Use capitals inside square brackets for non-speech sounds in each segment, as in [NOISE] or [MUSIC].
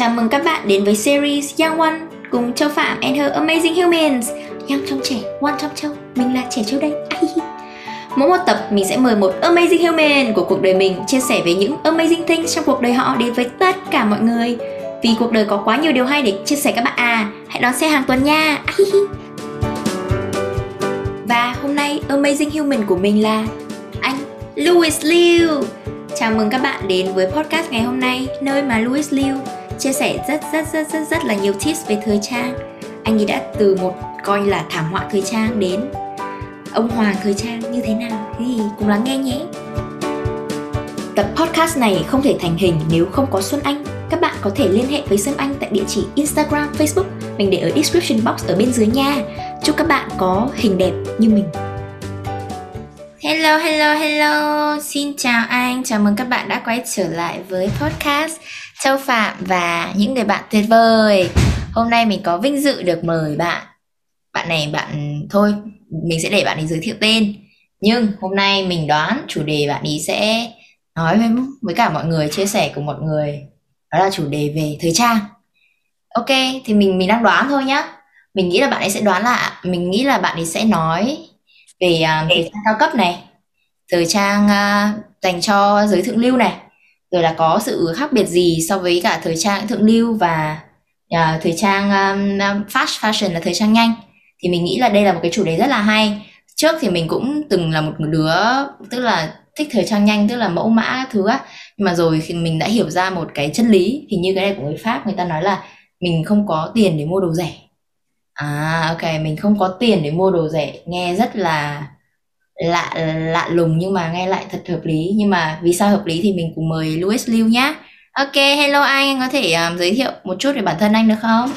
Chào mừng các bạn đến với series Young One cùng Châu Phạm and her Amazing Humans. Young trong trẻ, One trong Châu, mình là trẻ Châu đây. Mỗi một tập mình sẽ mời một Amazing Human của cuộc đời mình chia sẻ về những Amazing things trong cuộc đời họ đến với tất cả mọi người. Vì cuộc đời có quá nhiều điều hay để chia sẻ các bạn à. Hãy đón xe hàng tuần nha. Và hôm nay Amazing Human của mình là anh Louis Liu. Chào mừng các bạn đến với podcast ngày hôm nay, nơi mà Louis Liu chia sẻ rất rất rất rất rất là nhiều tips về thời trang. Anh ấy đã từ một coi là thảm họa thời trang đến ông hoàng thời trang như thế nào thì cùng lắng nghe nhé. Tập podcast này không thể thành hình nếu không có Xuân Anh. Các bạn có thể liên hệ với Xuân Anh tại địa chỉ Instagram, Facebook mình để ở description box ở bên dưới nha. Chúc các bạn có hình đẹp như mình. Hello, hello, hello. Xin chào anh. Chào mừng các bạn đã quay trở lại với podcast Châu Phạm và những người bạn tuyệt vời. Hôm nay mình có vinh dự được mời bạn. Bạn này bạn thôi, mình sẽ để bạn ấy giới thiệu tên. Nhưng hôm nay mình đoán chủ đề bạn ấy sẽ nói với với cả mọi người chia sẻ cùng mọi người đó là chủ đề về thời trang. Ok, thì mình mình đang đoán thôi nhá. Mình nghĩ là bạn ấy sẽ đoán là mình nghĩ là bạn ấy sẽ nói về uh, thời trang cao cấp này, thời trang uh, dành cho giới thượng lưu này rồi là có sự khác biệt gì so với cả thời trang thượng lưu và uh, thời trang um, um, fast fashion là thời trang nhanh? Thì mình nghĩ là đây là một cái chủ đề rất là hay. Trước thì mình cũng từng là một đứa tức là thích thời trang nhanh tức là mẫu mã thứ á. Nhưng mà rồi khi mình đã hiểu ra một cái chân lý thì như cái này của người pháp người ta nói là mình không có tiền để mua đồ rẻ. À ok mình không có tiền để mua đồ rẻ nghe rất là lạ lạ lùng nhưng mà nghe lại thật hợp lý. Nhưng mà vì sao hợp lý thì mình cùng mời Louis Liu nhá. Ok hello anh anh có thể um, giới thiệu một chút về bản thân anh được không?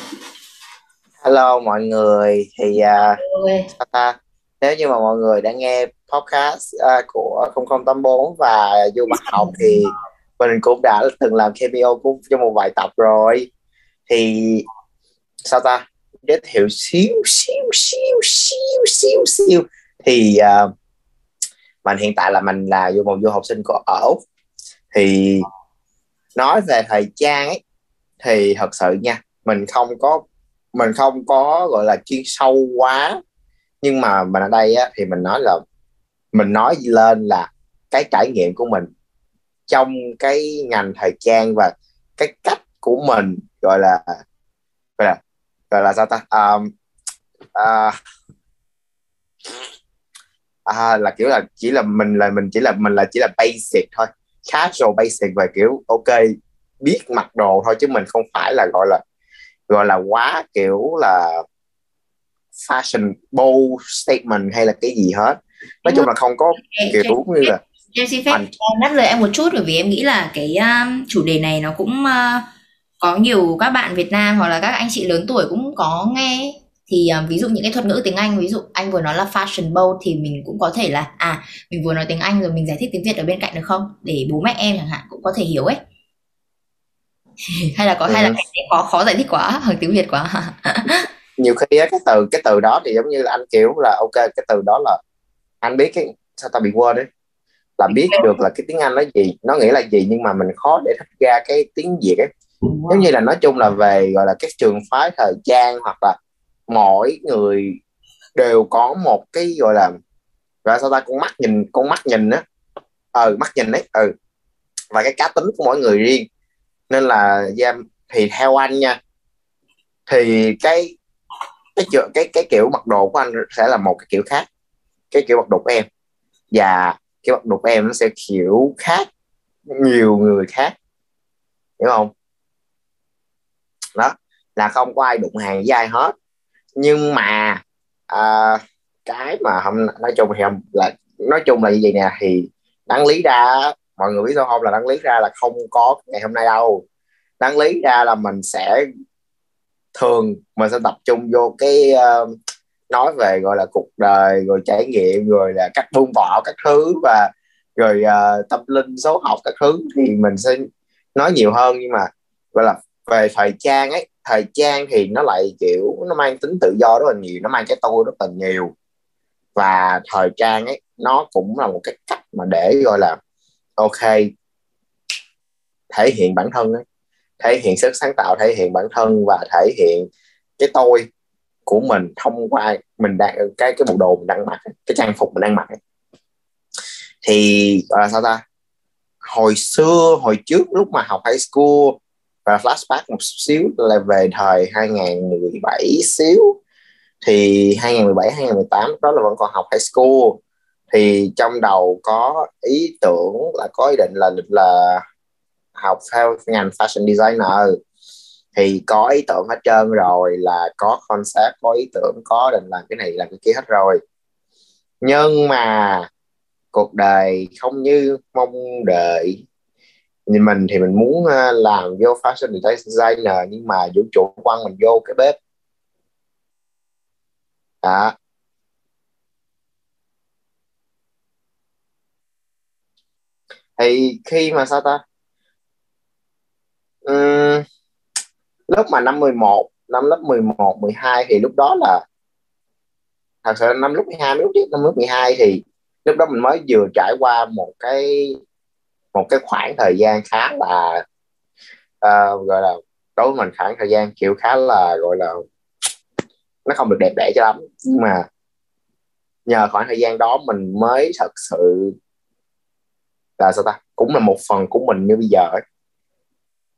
Hello mọi người. Thì uh, ta nếu như mà mọi người đã nghe podcast uh, của 0084 và du bạch học thì mình cũng đã từng làm cameo cũng cho một vài tập rồi. Thì sao ta? Giới thiệu xíu xíu xíu xíu xíu xíu. Thì uh, mình hiện tại là mình là một du học sinh của ở úc. Thì nói về thời trang ấy thì thật sự nha mình không có mình không có gọi là chuyên sâu quá. Nhưng mà mình ở đây á, thì mình nói là mình nói lên là cái trải nghiệm của mình trong cái ngành thời trang và cái cách của mình gọi là gọi là gọi là sao ta? Um, uh, à, là kiểu là chỉ là mình là mình chỉ là mình là chỉ là basic thôi. Casual basic và kiểu ok biết mặc đồ thôi chứ mình không phải là gọi là gọi là quá kiểu là fashion bold statement hay là cái gì hết. Nói chung là không có kiểu như là em xin phép ngắt lời em một chút bởi vì em nghĩ là cái um, chủ đề này nó cũng uh, có nhiều các bạn Việt Nam hoặc là các anh chị lớn tuổi cũng có nghe thì uh, ví dụ những cái thuật ngữ tiếng Anh ví dụ anh vừa nói là fashion bold thì mình cũng có thể là à mình vừa nói tiếng Anh rồi mình giải thích tiếng Việt ở bên cạnh được không? Để bố mẹ em chẳng hạn cũng có thể hiểu ấy. [LAUGHS] Hay là có ừ. hay là ừ. khó khó giải thích quá bằng tiếng Việt quá. [LAUGHS] Nhiều khi cái từ cái từ đó thì giống như là anh kiểu là ok cái từ đó là anh biết cái sao ta bị quên đấy? Là biết được là cái tiếng Anh nó gì nó nghĩa là gì nhưng mà mình khó để thách ra cái tiếng Việt ấy. Giống như là nói chung là về gọi là các trường phái thời trang hoặc là mỗi người đều có một cái gọi là và sao ta con mắt nhìn con mắt nhìn á. Ờ mắt nhìn đấy ừ. Và cái cá tính của mỗi người riêng. Nên là giam thì theo anh nha thì cái cái cái cái, cái kiểu mặc đồ của anh sẽ là một cái kiểu khác. Cái kiểu mặc đồ của em. Và cái mặc đồ của em nó sẽ kiểu khác nhiều người khác. Hiểu không? Đó là không có ai đụng hàng với ai hết nhưng mà à, cái mà hôm nói chung thì là nói chung là như vậy nè thì đáng lý ra mọi người biết sao không? Là đáng lý ra là không có ngày hôm nay đâu. Đáng lý ra là mình sẽ thường mình sẽ tập trung vô cái uh, nói về gọi là cuộc đời rồi trải nghiệm rồi là cách buông bỏ các thứ và rồi uh, tâm linh số học các thứ thì mình sẽ nói nhiều hơn. Nhưng mà gọi là về thời trang ấy thời trang thì nó lại, kiểu, nó mang tính tự do rất là nhiều, nó mang cái tôi rất là nhiều. Và thời trang ấy, nó cũng là một cái cách mà để gọi là, ok, thể hiện bản thân ấy, thể hiện sức sáng tạo, thể hiện bản thân và thể hiện cái tôi của mình thông qua mình đang, cái cái bộ đồ mình đang mặc cái trang phục mình đang mặc thì là sao ta? Hồi xưa, hồi trước, lúc mà học high school và flashback một xíu là về thời 2017 xíu. Thì 2017 2018 đó là vẫn còn học high school. Thì trong đầu có ý tưởng là có ý định là là học theo ngành fashion designer. Thì có ý tưởng hết trơn rồi, là có concept, có ý tưởng, có định làm cái này, làm cái kia hết rồi. Nhưng mà cuộc đời không như mong đợi thì mình thì mình muốn ờ, làm vô fashion designer nhưng mà vũ trụ quăng mình vô cái bếp. Đó. Thì khi mà sao ta? Uhm, lúc mà năm 11 năm lớp 11 12 thì lúc đó là thật sự năm lúc 12 lúc trước năm lớp 12 thì lúc đó mình mới vừa trải qua một cái một cái khoảng thời gian khá là uh, gọi là đối với mình khoảng thời gian kiểu khá là gọi là nó không được đẹp đẽ cho lắm. Nhưng mà nhờ khoảng thời gian đó mình mới thật sự là sao ta? Cũng là một phần của mình như bây giờ ấy.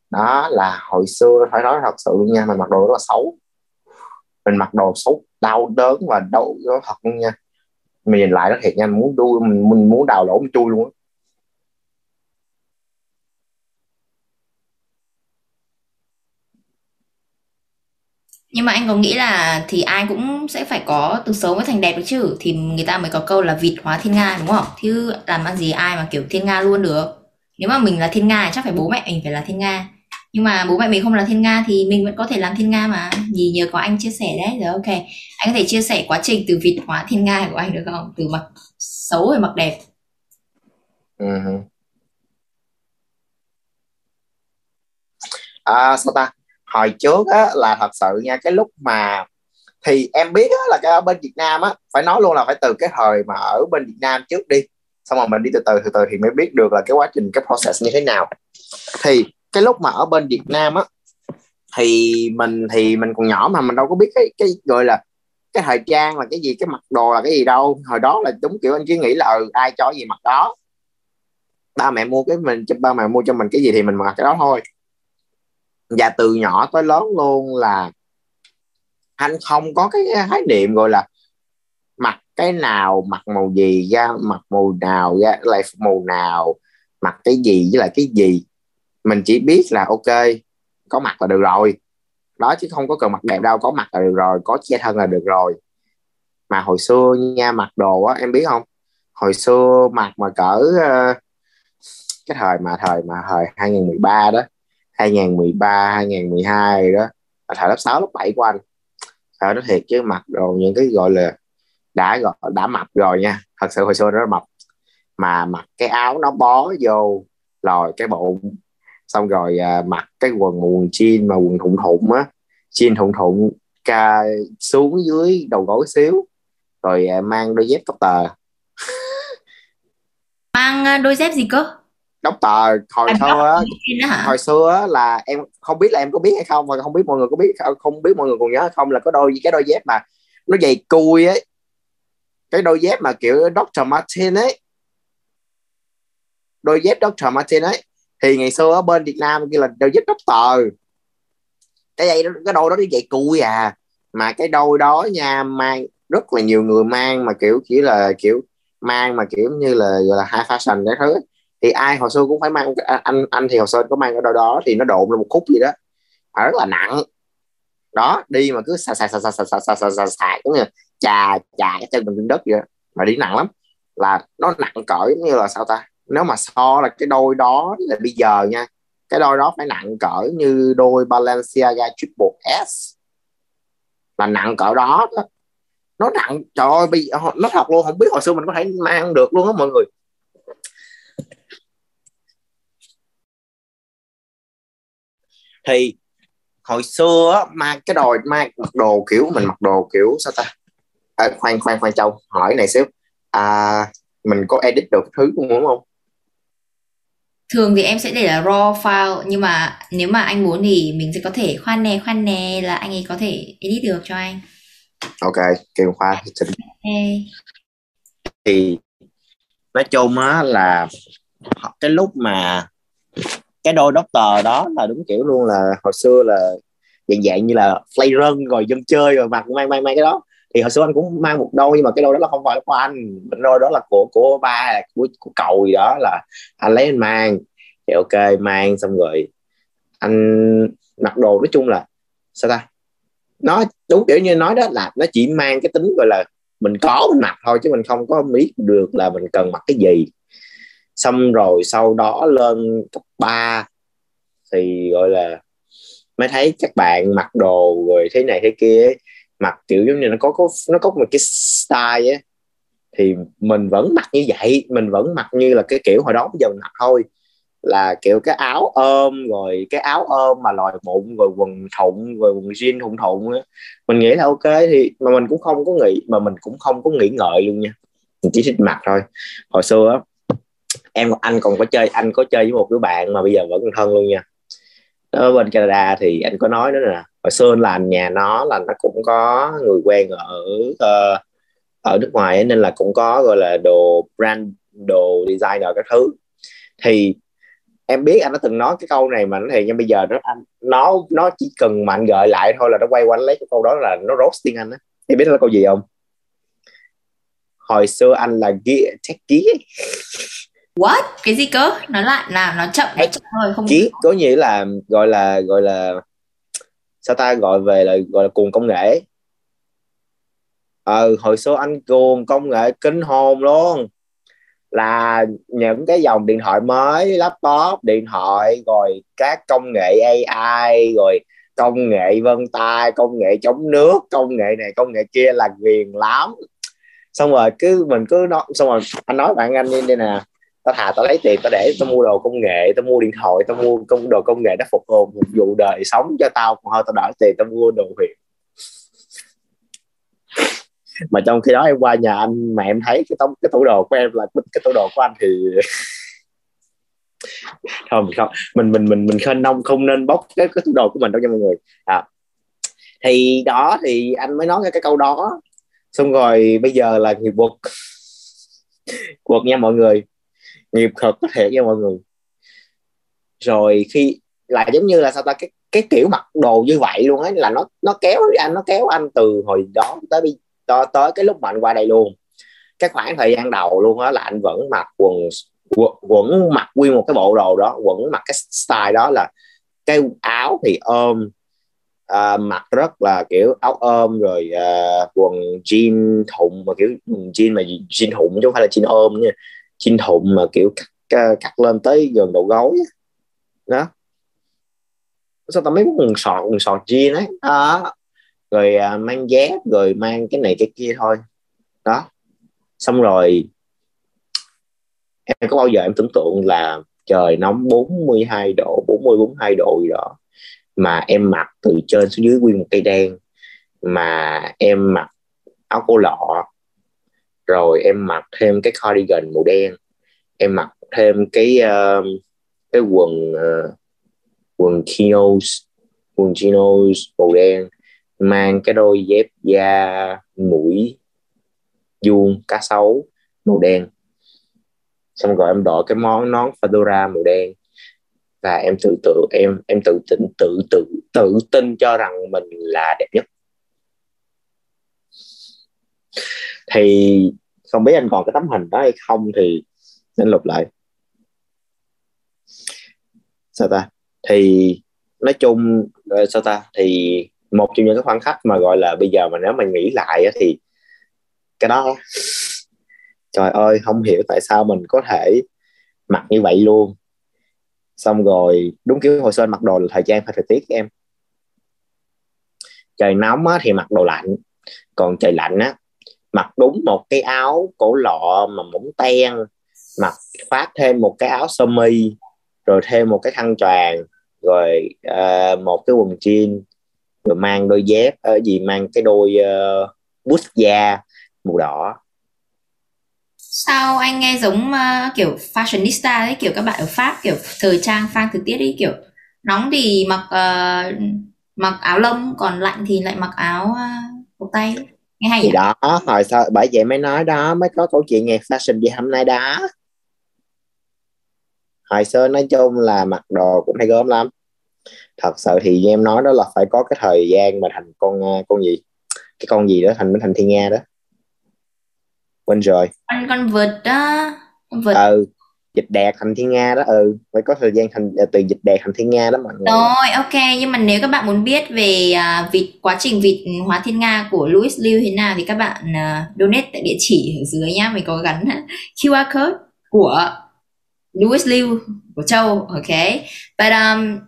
đó là hồi xưa phải nói thật sự nha mình mặc đồ rất là xấu. Mình mặc đồ xấu đau đớn và đau thật luôn nha. Mình nhìn lại nó thiệt nha mình muốn đuôi mình, mình muốn đào lỗ mình chui luôn á nhưng mà anh có nghĩ là thì ai cũng sẽ phải có từ xấu mới thành đẹp được chứ? Thì người ta mới có câu là vịt hóa thiên nga đúng không? Chứ làm ăn gì ai mà kiểu thiên nga luôn được? Nếu mà mình là thiên nga chắc phải bố mẹ mình phải là thiên nga. Nhưng mà bố mẹ mình không là thiên nga thì mình vẫn có thể làm thiên nga mà. Gì nhờ có anh chia sẻ đấy rồi ok. Anh có thể chia sẻ quá trình từ vịt hóa thiên nga của anh được không? Từ mặc xấu rồi mặc đẹp. Uh-huh. à, sao ta? Hồi trước á, là thật sự nha cái lúc mà thì em biết á, là cái ở bên Việt Nam á phải nói luôn là phải từ cái thời mà ở bên Việt Nam trước đi xong rồi mình đi từ từ từ từ thì mới biết được là cái quá trình cái process như thế nào. Thì cái lúc mà ở bên Việt Nam á thì mình thì mình còn nhỏ mà mình đâu có biết cái cái gọi là cái thời trang là cái gì cái mặc đồ là cái gì đâu. Hồi đó là đúng kiểu anh chỉ nghĩ là ừ, ai cho gì mặc đó. Ba mẹ mua cái mình cho ba mẹ mua cho mình cái gì thì mình mặc cái đó thôi và từ nhỏ tới lớn luôn là anh không có cái khái niệm gọi là mặc cái nào mặc màu gì ra mặc màu nào ra lại màu nào mặc cái gì với lại cái gì. Mình chỉ biết là ok có mặt là được rồi. Đó chứ không có cần mặc đẹp đâu có mặt là được rồi có che thân là được rồi. Mà hồi xưa nha mặc đồ á em biết không? Hồi xưa mặc mà cỡ uh, cái thời mà thời mà thời 2013 đó 2013 2012 đó là thời lớp 6 lớp 7 của anh. Thời đó thiệt chứ mặc đồ những cái gọi là đã gọi đã mập rồi nha. Thật sự hồi xưa nó mập. Mà mặc cái áo nó bó vô lòi cái bụng xong rồi à, mặc cái quần quần jean mà quần thụng thụng á. Jean thụng thụng ca xuống dưới đầu gối xíu rồi à, mang đôi dép tóc tờ. Mang à, đôi dép gì cơ? Đốc tờ hồi xưa á hồi xưa á là em không biết là em có biết hay không và không biết mọi người có biết không biết mọi người còn nhớ hay không là có đôi cái đôi dép mà nó dày cùi ấy cái đôi dép mà kiểu Dr. Martin ấy đôi dép Dr. Martin ấy thì ngày xưa ở bên Việt Nam kia là đôi dép Dr. cái dây cái đôi đó nó dày cùi à mà cái đôi đó nha mang rất là nhiều người mang mà kiểu chỉ là kiểu mang mà kiểu như là gọi là high fashion cái thứ ấy thì ai hồi xưa cũng phải mang anh anh thì hồi xưa có mang ở đâu đó thì nó độn là một khúc gì đó mà rất là nặng đó đi mà cứ xà xà xà xà xà xà xà xà xà xà cũng như chà chà cái chân mình đất vậy mà đi nặng lắm là nó nặng cỡ giống như là sao ta nếu mà so là cái đôi đó là bây giờ nha cái đôi đó phải nặng cỡ như đôi Balenciaga Triple S là nặng cỡ đó, đó. nó nặng trời ơi bây giờ, nó thật luôn không biết hồi xưa mình có thể mang được luôn á mọi người thì hồi xưa á cái đòi mang mặc đồ kiểu mình mặc đồ kiểu sao ta? À, khoan khoan khoan châu hỏi này xíu. À, mình có edit được thứ đúng không? Thường thì em sẽ để là raw file nhưng mà nếu mà anh muốn thì mình sẽ có thể khoan nè khoan nè là anh ấy có thể edit được cho anh. Ok kêu khoa okay. thì nói chung á là cái lúc mà cái đôi doctor đó là đúng kiểu luôn là hồi xưa là dạng dạng như là play run rồi dân chơi rồi mặc mang mang mang cái đó. Thì hồi xưa anh cũng mang một đôi nhưng mà cái đôi đó là không phải của anh. Đôi đó là của của ba của, của cậu gì đó là anh lấy anh mang. Thì ok mang xong rồi anh mặc đồ. Nói chung là sao ta? Nó đúng kiểu như nói đó là nó chỉ mang cái tính gọi là mình có mình mặc thôi chứ mình không có biết được là mình cần mặc cái gì. Xong rồi sau đó lên cấp 3 thì, gọi là, mới thấy các bạn mặc đồ rồi thế này thế kia mặc kiểu giống như nó có có, nó có một cái style ấy, thì mình vẫn mặc như vậy, mình vẫn mặc như là cái kiểu hồi đó, bây giờ mình mặc thôi là kiểu cái áo ôm rồi cái áo ôm mà lòi bụng rồi quần thụng rồi quần jean thụng thụng á. Mình nghĩ là ok thì mà mình cũng không có nghĩ mà mình cũng không có nghĩ ngợi luôn nha. Mình chỉ thích mặc thôi. Hồi xưa á em anh còn có chơi anh có chơi với một đứa bạn mà bây giờ vẫn còn thân luôn nha. Ở bên Canada thì anh có nói nữa nè hồi xưa làm nhà nó là nó cũng có người quen ở uh, ở nước ngoài ấy, nên là cũng có gọi là đồ brand đồ designer các thứ. Thì em biết anh đã từng nói cái câu này mà nó thì nhưng bây giờ nó anh. Nó nó chỉ cần mạnh gợi lại thôi là nó quay quanh lấy cái câu đó là nó roasting anh á. Thì biết là câu gì không? Hồi xưa anh là gear tech gear What? Cái gì cơ? Nói lại nào, nó chậm, nó chậm thôi, không Chí có nghĩa là gọi là gọi là sao ta gọi về là gọi là cuồng công nghệ. Ờ, hồi số anh cuồng công nghệ kinh hồn luôn là những cái dòng điện thoại mới, laptop, điện thoại, rồi các công nghệ AI rồi công nghệ vân tay, công nghệ chống nước, công nghệ này, công nghệ kia là ghiền lắm. Xong rồi cứ mình cứ nói, xong rồi anh nói bạn anh như đây nè, tao thà tao lấy tiền tao để tao mua đồ công nghệ, tao mua điện thoại, tao mua công, đồ công nghệ nó phục vụ phục vụ đời sống cho tao, còn hơn tao đỡ tiền tao mua đồ huyện mà trong khi đó em qua nhà anh mà em thấy cái tấm cái tủ đồ của em là cái tủ đồ của anh thì [LAUGHS] không không. Mình mình mình mình khên nông không nên bóc cái cái tủ đồ của mình đâu cho mọi người. À. thì đó thì anh mới nói cái, cái câu đó. Xong rồi bây giờ là nghiệp quật. [LAUGHS] Quật nha mọi người. Nghiệp thật có thể nha mọi người. Rồi khi là giống như là sao ta cái cái kiểu mặc đồ như vậy luôn ấy là nó nó kéo anh nó kéo anh từ hồi đó tới tới, tới cái lúc mà anh qua đây luôn. Cái khoảng thời gian đầu luôn á là anh vẫn mặc quần quẩn mặc nguyên một cái bộ đồ đó quẩn mặc cái style đó là cái áo thì ôm uh, mặc rất là kiểu áo ôm rồi uh, quần jean thụng mà kiểu ừ, jean mà jean thụng chứ không phải là jean ôm nha. Jean thụng mà kiểu cắt, cắt lên tới gần đầu gối đó. Sao tao mấy quần sọt quần sọt jean ấy? Đó rồi à, mang dép rồi mang cái này cái kia thôi. Đó. Xong rồi em có bao giờ em tưởng tượng là trời nóng 42 độ 40 42 độ gì đó mà em mặc từ trên xuống dưới nguyên một cây đen mà em mặc áo cô lọ rồi em mặc thêm cái cardigan màu đen em mặc thêm cái uh, cái quần uh, quần chinos quần chinos màu đen mang cái đôi dép da mũi, vuông, cá sấu, màu đen. Xong rồi em đội cái món nón fedora màu đen. Và em tự tự, em em tự tin, tự tự tự tin cho rằng mình là đẹp nhất. Thì không biết anh còn cái tấm hình đó hay không thì nên lục lại. Sao ta? Thì nói chung ờ, sao ta? Thì một trong những cái khoảng khắc mà gọi là bây giờ mà nếu mà nghĩ lại thì cái đó trời ơi không hiểu tại sao mình có thể mặc như vậy luôn. Xong rồi đúng kiểu hồi xưa anh mặc đồ là thời trang phải thời tiết em. Trời nóng á, thì mặc đồ lạnh. Còn trời lạnh á mặc đúng một cái áo cổ lọ mà mỏng ten mặc phát thêm một cái áo sơ mi rồi thêm một cái khăn choàng rồi uh, một cái quần jean rồi mang đôi dép ở uh, gì mang cái đôi uh, boost da màu đỏ. Sao anh nghe giống uh, kiểu fashionista ấy kiểu các bạn ở Pháp kiểu thời trang phang thời tiết ấy kiểu nóng thì mặc uh, mặc áo lông còn lạnh thì lại mặc áo uh, cổ tay nghe hay thì đó hồi sao bởi vậy mới nói đó mới có câu chuyện ngày fashion gì hôm nay đó. Hồi xưa nói chung là mặc đồ cũng hay gớm lắm thật sự thì em nói đó là phải có cái thời gian mà thành con con gì? Cái con gì đó thành thành thiên nga đó. Quên rồi. Con con vượt đó. Con vượt. Ừ dịch đẹp thành thiên nga đó ừ. Phải có thời gian thành từ dịch đẹp thành thiên nga đó mọi người. Rồi ok. Nhưng mà nếu các bạn muốn biết về uh, vịt quá trình vịt hóa thiên nga của Louis Liu thế nào thì các bạn uh, donate tại địa chỉ ở dưới nhá. Mình có gắn QR code của Louis Liu của Châu ok. But um,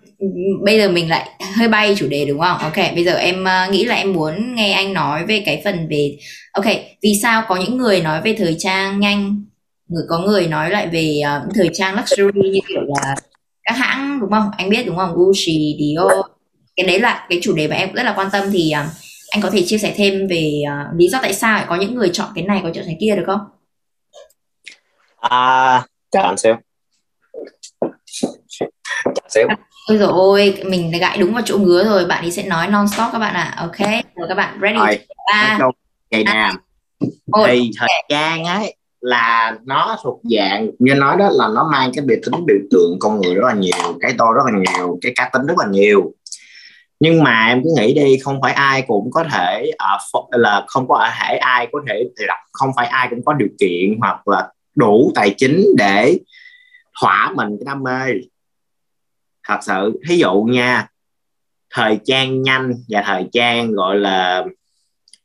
bây giờ mình lại hơi bay chủ đề đúng không? Ok, bây giờ em uh, nghĩ là em muốn nghe anh nói về cái phần về ok, vì sao có những người nói về thời trang nhanh, người có người nói lại về uh, thời trang luxury như kiểu là các hãng đúng không? Anh biết đúng không? Gucci, Dior. Cái đấy là cái chủ đề mà em rất là quan tâm thì uh, anh có thể chia sẻ thêm về uh, lý do tại sao có những người chọn cái này có chọn cái kia được không? À, chọn xem. Chọn xem Ôi dồi ôi, mình đã gãi đúng vào chỗ ngứa rồi, bạn ấy sẽ nói non stop các bạn ạ. À. Ok, rồi các bạn ready. Rồi, ba, ngày nào thì thời gian ấy là nó thuộc dạng như nói đó là nó mang cái biểu tính biểu tượng con người rất là nhiều cái tôi rất là nhiều cái cá tính rất là nhiều nhưng mà em cứ nghĩ đi không phải ai cũng có thể uh, là không có thể ai có thể không phải ai cũng có điều kiện hoặc là đủ tài chính để thỏa mình cái đam mê thật sự thí dụ nha thời trang nhanh và thời trang gọi là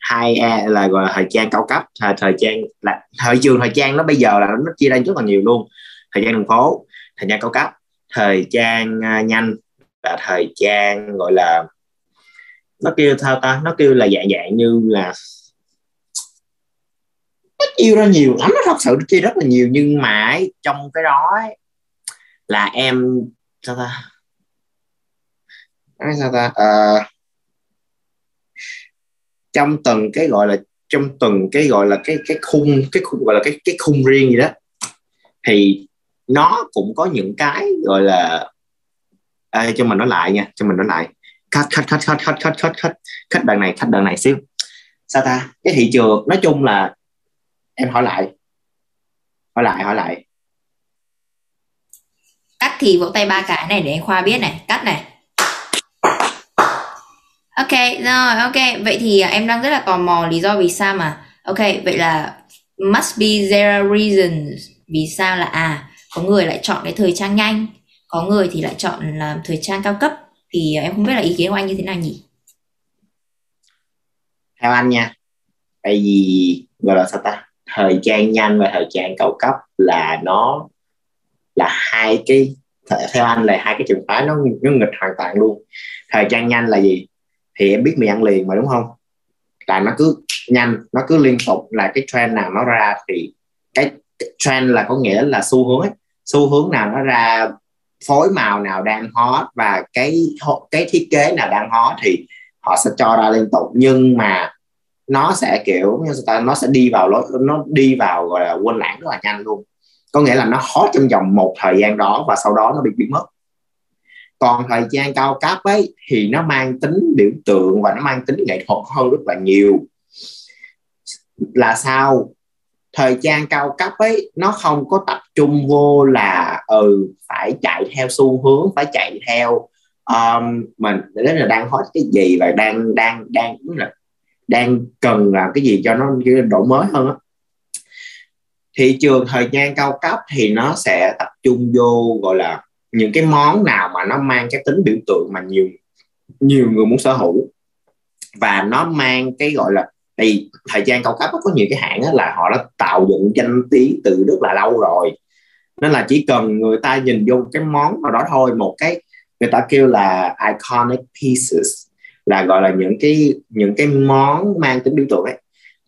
hai e là gọi là thời trang cao cấp thời, thời trang là thời trường thời trang nó bây giờ là nó chia ra rất là nhiều luôn. Thời trang đường phố thời trang cao cấp thời trang uh, nhanh và thời trang gọi là nó kêu sao ta? Nó kêu là dạng dạng như là nó chia ra nhiều lắm nó thật sự chia rất là nhiều nhưng mà trong cái đó ấy, là em sao ta? Nói sao ta? À, trong từng cái gọi là trong từng cái gọi là cái cái khung cái khung gọi là cái cái khung riêng gì đó thì nó cũng có những cái gọi là à, cho mình nói lại nha cho mình nói lại. Khách khách khách khách khách khách khách khách khách đợt này khách đợt này xíu. Sao ta? Cái thị trường nói chung là em hỏi lại. Hỏi lại hỏi lại. Cắt thì vỗ tay ba cái này để anh khoa biết này. Cắt này. Ok, rồi, ok. Vậy thì à, em đang rất là tò mò lý do vì sao mà Ok, vậy là must be there are reasons vì sao là à có người lại chọn cái thời trang nhanh, có người thì lại chọn là thời trang cao cấp thì à, em không biết là ý kiến của anh như thế nào nhỉ? Theo anh nha. Tại vì gọi là sao ta? Thời trang nhanh và thời trang cao cấp là nó là hai cái theo anh là hai cái trường phái nó nó nghịch hoàn toàn luôn. Thời trang nhanh là gì? Thì em biết mì ăn liền mà, đúng không? Là nó cứ nhanh, nó cứ liên tục là cái trend nào nó ra thì cái trend là có nghĩa là xu hướng ấy. xu hướng nào nó ra, phối màu nào đang hot và cái cái thiết kế nào đang hot thì họ sẽ cho ra liên tục. Nhưng mà nó sẽ kiểu như ta, nó sẽ đi vào lối, nó đi vào, gọi là, quên lãng rất là nhanh luôn. Có nghĩa là nó hot trong vòng một thời gian đó và sau đó nó bị biến mất còn thời gian cao cấp ấy thì nó mang tính biểu tượng và nó mang tính nghệ thuật hơn rất là nhiều. Là sao? Thời trang cao cấp ấy nó không có tập trung vô là ừ phải chạy theo xu hướng phải chạy theo um, mình đến là đang hot cái gì và đang đang đang là đang cần làm cái gì cho nó đổi mới hơn á. Thị trường thời gian cao cấp thì nó sẽ tập trung vô gọi là những cái món nào mà nó mang cái tính biểu tượng mà nhiều nhiều người muốn sở hữu. Và nó mang cái gọi là thì thời gian cao cấp có nhiều cái hãng là họ đã tạo dựng danh tiếng từ rất là lâu rồi. Nên là chỉ cần người ta nhìn vô cái món nào đó thôi, một cái, người ta kêu là iconic pieces, là gọi là những cái những cái món mang tính biểu tượng ấy,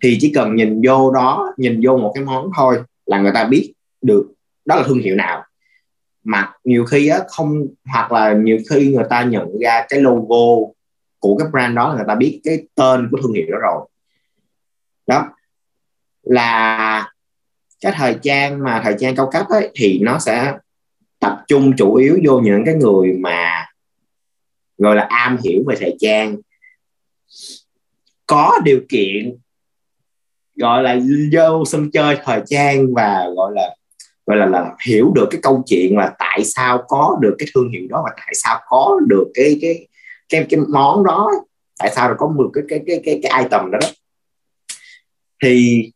thì chỉ cần nhìn vô đó, nhìn vô một cái món thôi là người ta biết được đó là thương hiệu nào mà nhiều khi á, không, hoặc là nhiều khi người ta nhận ra cái logo của cái brand đó là người ta biết cái tên của thương hiệu đó rồi. Đó. Là cái thời trang mà thời trang cao cấp ấy, thì nó sẽ tập trung chủ yếu vô những cái người mà gọi là am hiểu về thời trang. Có điều kiện gọi là vô sân chơi thời trang và gọi là gọi là, là hiểu được cái câu chuyện là tại sao có được cái thương hiệu đó và tại sao có được cái cái cái cái món đó tại sao được có được cái cái cái cái cái item đó, đó. Thì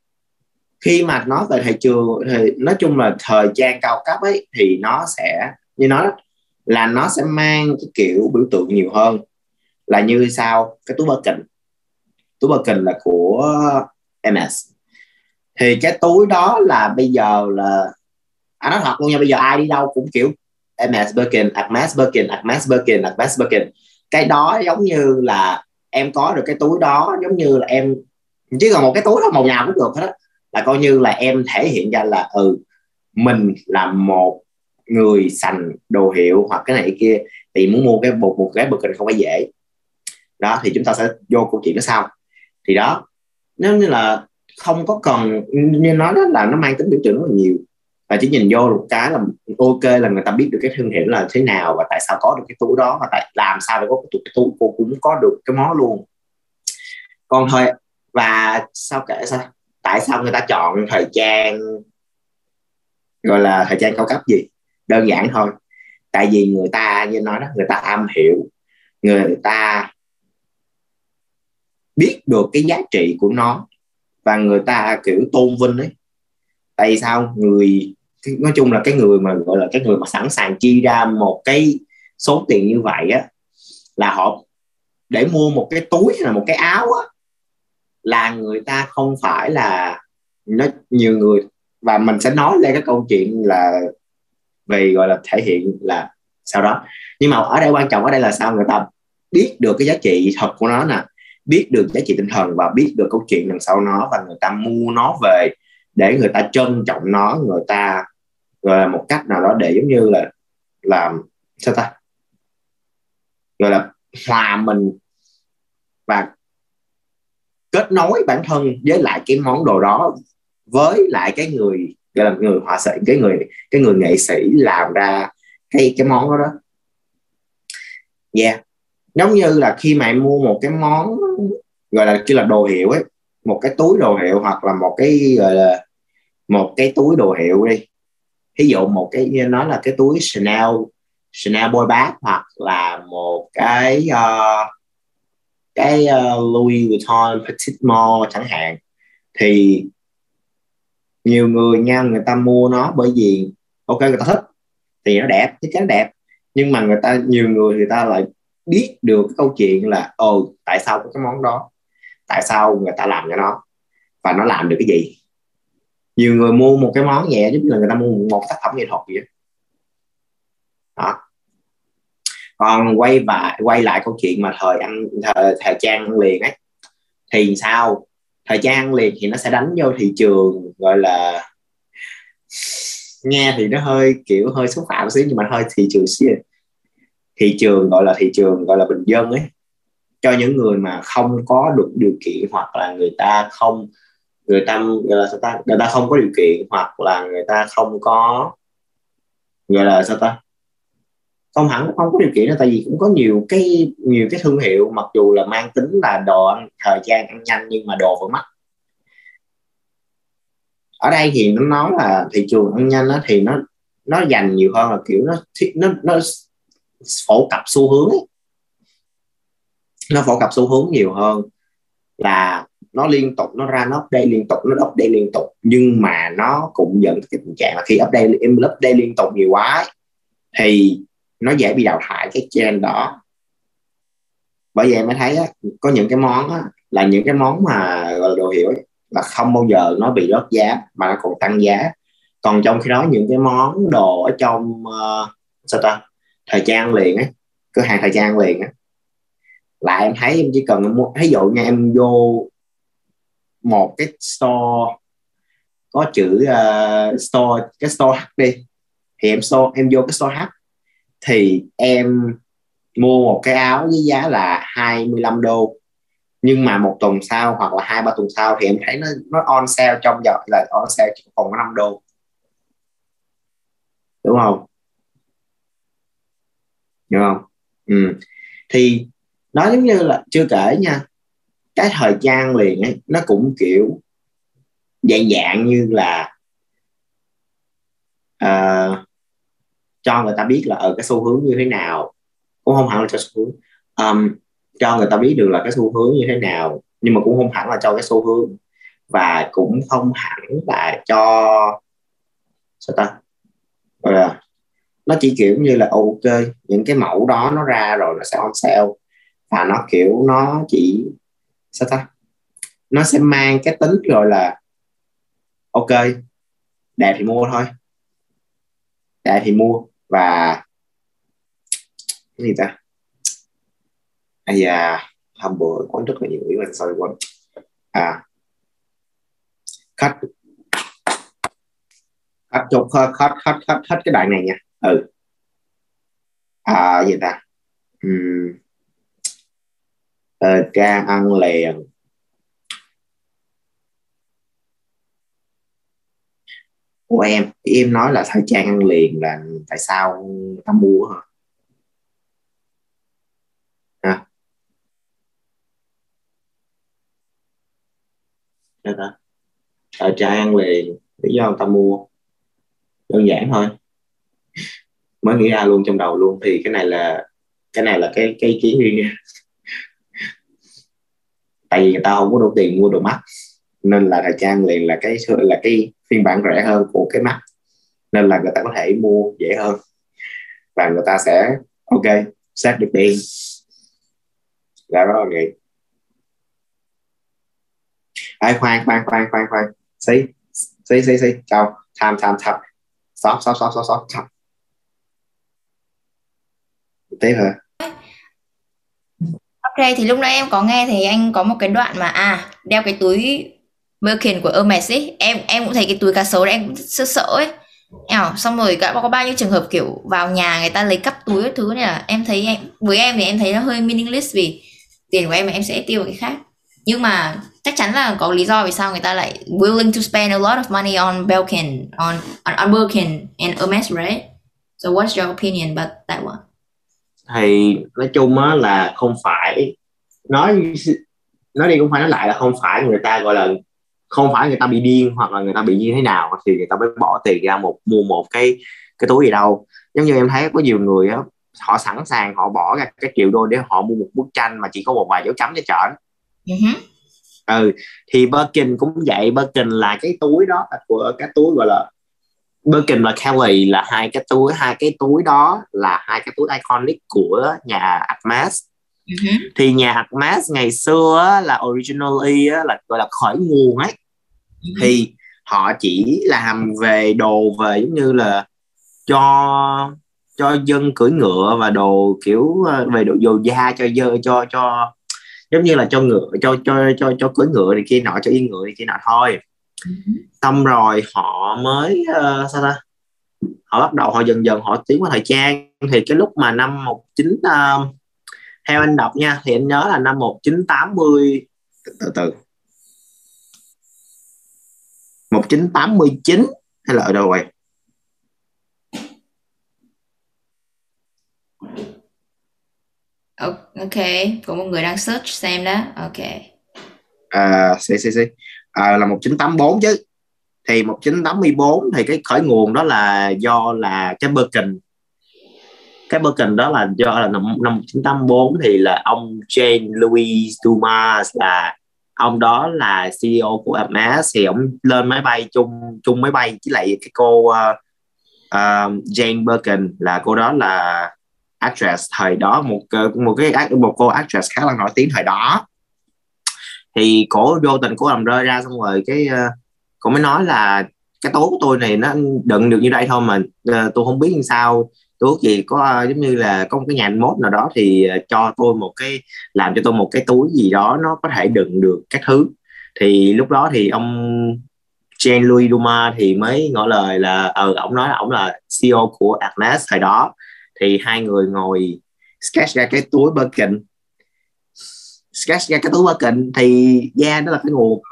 khi mà nói về thị trường thì nói chung là thời trang cao cấp ấy thì nó sẽ như nói là nó sẽ mang cái kiểu biểu tượng nhiều hơn. Là như sao cái túi Birkin túi Birkin là của MS thì cái túi đó là bây giờ là anh nói thật luôn nha bây giờ ai đi đâu cũng kiểu MS Birkin, Hermes Birkin, Hermes Birkin, Hermes Birkin cái đó giống như là em có được cái túi đó giống như là em chứ còn một cái túi đó màu nào cũng được hết là coi như là em thể hiện ra là ừ mình là một người sành đồ hiệu hoặc cái này cái kia thì muốn mua cái một một cái bực không phải dễ. Đó thì chúng ta sẽ vô câu chuyện đó sau. Thì đó nếu như là không có cần như nói đó là nó mang tính biểu tượng rất là nhiều và chỉ nhìn vô một cái là ok là người ta biết được cái thương hiệu là thế nào và tại sao có được cái túi đó và tại làm sao để có cái túi cô cũng có được cái món luôn. Còn thôi, và sao kể sao? Tại sao người ta chọn thời trang, gọi là thời trang cao cấp gì? Đơn giản thôi. Tại vì người ta như nói đó, người ta am hiểu, người ta biết được cái giá trị của nó và người ta kiểu tôn vinh ấy. Tại sao người nói chung là cái người mà, gọi là cái người mà sẵn sàng chi ra một cái số tiền như vậy á, là họ để mua một cái túi hay là một cái áo á, là người ta không phải là, nó, nhiều người, và mình sẽ nói lên cái câu chuyện là về, gọi là, thể hiện là sau đó. Nhưng mà ở đây quan trọng ở đây là sao người ta biết được cái giá trị thật của nó nè, biết được giá trị tinh thần và biết được câu chuyện đằng sau nó, và người ta mua nó về để người ta trân trọng nó, người ta, gọi là một cách nào đó để giống như là làm, sao ta? Gọi là hòa mình và kết nối bản thân với lại cái món đồ đó với lại cái người, gọi là người họa sĩ, cái người cái người nghệ sĩ làm ra cái cái món đó đó. Yeah. Giống như là khi mà em mua một cái món, gọi là kia là đồ hiệu ấy, một cái túi đồ hiệu hoặc là một cái, gọi là một cái túi đồ hiệu đi. Ví dụ một cái như nói là cái túi Chanel Chanel boy bag hoặc là một cái uh, cái uh, Louis Vuitton Petit Mall chẳng hạn. Thì nhiều người nha người ta mua nó bởi vì ok người ta thích thì nó đẹp chắc chắn đẹp. Nhưng mà người ta nhiều người người ta lại biết được câu chuyện là ồ tại sao có cái món đó? Tại sao người ta làm cho nó? Và nó làm được cái gì? Nhiều người mua một cái món nhẹ giống như là người ta mua một tác phẩm nghệ thuật vậy đó. Còn quay lại, quay lại câu chuyện mà thời ăn thời, thời trang liền ấy thì sao? Thời trang liền thì nó sẽ đánh vô thị trường gọi là nghe thì nó hơi kiểu hơi xúc phạm xíu nhưng mà hơi thị trường xíu. Thị trường gọi là thị trường gọi là bình dân ấy. Cho những người mà không có được điều kiện hoặc là người ta không người ta người là sao ta người ta không có điều kiện hoặc là người ta không có gọi là sao ta không hẳn không có điều kiện đó tại vì cũng có nhiều cái nhiều cái thương hiệu mặc dù là mang tính là đồ ăn thời gian ăn nhanh nhưng mà đồ vẫn mắc ở đây thì nó nói là thị trường ăn nhanh đó, thì nó nó dành nhiều hơn là kiểu nó nó nó phổ cập xu hướng ấy. nó phổ cập xu hướng nhiều hơn là nó liên tục nó ra nó update liên tục nó update liên tục. Nhưng mà nó cũng dẫn cái tình trạng là khi update em update liên tục nhiều quá thì nó dễ bị đào thải cái trend đó. Bởi vậy mới thấy á, có những cái món á, là những cái món mà gọi là đồ hiệu ấy, là không bao giờ nó bị rớt giá mà nó còn tăng giá. Còn trong khi đó những cái món đồ ở trong uh, sao ta thời trang liền ấy cửa hàng thời trang liền á là em thấy em chỉ cần mua ví dụ nha em vô một cái store có chữ uh, store cái store H đi. Thì em store em vô cái store H thì em mua một cái áo với giá là 25 đô. Nhưng mà một tuần sau hoặc là hai ba tuần sau thì em thấy nó nó on sale trong giờ là on sale chỉ còn có 5 đô. Đúng không? Đúng không? Ừ. thì nó giống như là chưa kể nha cái thời gian liền ấy nó cũng kiểu dạng dạng như là uh, cho người ta biết là ở cái xu hướng như thế nào. Cũng không hẳn là cho xu hướng. Um, cho người ta biết được là cái xu hướng như thế nào nhưng mà cũng không hẳn là cho cái xu hướng. Và cũng không hẳn là cho sao ta? Gọi là nó chỉ kiểu như là ok những cái mẫu đó nó ra rồi nó sẽ on sale. Và nó kiểu nó chỉ sao ta? Nó sẽ mang cái tính rồi là, ok, đẹp thì mua thôi. Đẹp thì mua và cái gì ta? Ai da hôm bữa có rất là nhiều ý mình sorry quên. À khách khách chụp khách khách khách khách cái đoạn này nha. Ừ. À gì ta? Uhm ờ, ca ăn liền. Của em em nói là thời trang ăn liền là tại sao ta mua hả? À. thời trang ăn liền lý do người ta mua. Đơn giản thôi. Mới nghĩ ra luôn trong đầu luôn thì cái này là cái này là cái cái ý kiến riêng nha tại vì người ta không có đủ tiền mua đồ mắt. Nên là thời trang liền là cái là cái phiên bản rẻ hơn của cái mắt. Nên là người ta có thể mua dễ hơn. Và người ta sẽ, ok xét được tiền. Là đó là nghĩ ai khoan khoan khoan khoan khoan. Xí xí xí xí. Chào. Tham tham tham. Stop stop stop stop stop stop tiếp hả? Ok thì lúc nãy em có nghe thì anh có một cái đoạn mà à đeo cái túi Birkin của Hermes ấy em em cũng thấy cái túi cá sấu đấy em cũng sợ sợ ấy. Eo, xong rồi đã có bao nhiêu trường hợp kiểu vào nhà người ta lấy cắp túi các thứ này là em thấy em với em thì em thấy nó hơi meaningless vì tiền của em mà em sẽ tiêu cái khác. Nhưng mà chắc chắn là có lý do vì sao người ta lại willing to spend a lot of money on Belkin on on, on Birkin and Hermes right? So what's your opinion about that one? Thì nói chung á là không phải nói nói đi cũng phải nói lại là không phải người ta gọi là không phải người ta bị điên hoặc là người ta bị như thế nào thì người ta mới bỏ tiền ra một mua một cái cái túi gì đâu giống như em thấy có nhiều người á họ sẵn sàng họ bỏ ra cái triệu đô để họ mua một bức tranh mà chỉ có một vài dấu chấm cho trơn uh-huh. ừ thì Birkin cũng vậy Birkin là cái túi đó của cái túi gọi là Birkin và Kelly là hai cái túi hai cái túi đó là hai cái túi iconic của nhà Hermes uh-huh. thì nhà Hermes ngày xưa là originally là gọi là khởi nguồn ấy uh-huh. thì họ chỉ làm về đồ về giống như là cho cho dân cưỡi ngựa và đồ kiểu ờ, về đồ dầu da cho dơ cho cho giống như là cho ngựa cho cho cho cho cưỡi ngựa thì kia nọ cho yên ngựa thì kia nọ thôi. Xong rồi họ mới uh, sao ta? Họ bắt đầu họ dần dần họ tiến qua thời trang. Thì cái lúc mà năm một chín uh, theo anh đọc nha thì anh nhớ là năm 1980 từ từ 1989 hay là ở đâu vậy? Ok có một người đang search xem đó. Ok. À xí xí xí à, là 1984 chứ. Thì 1984 thì cái khởi nguồn đó là do là cái Birkin. Cái Birkin đó là do là năm, năm 1984 thì là ông Jane Louis Dumas là ông đó là CEO của MS thì ông lên máy bay chung chung máy bay với lại cái cô uh, uh, Jane Birkin là cô đó là actress thời đó một một cái một cô actress khá là nổi tiếng thời đó thì cổ vô tình cổ làm rơi ra xong rồi cái uh, cổ mới nói là cái tố của tôi này nó đựng được như đây thôi mà uh, tôi không biết làm sao. Tôi gì có uh, giống như là có một cái nhà mốt nào đó thì uh, cho tôi một cái làm cho tôi một cái túi gì đó nó có thể đựng được các thứ. Thì lúc đó thì ông Jean Louis Duma thì mới ngỏ lời là ờ ông nói là ông là CEO của Agnes thời đó. Thì hai người ngồi sketch ra cái túi Birkin Sketch ra cái túi Birkin thì da nó là cái nguồn.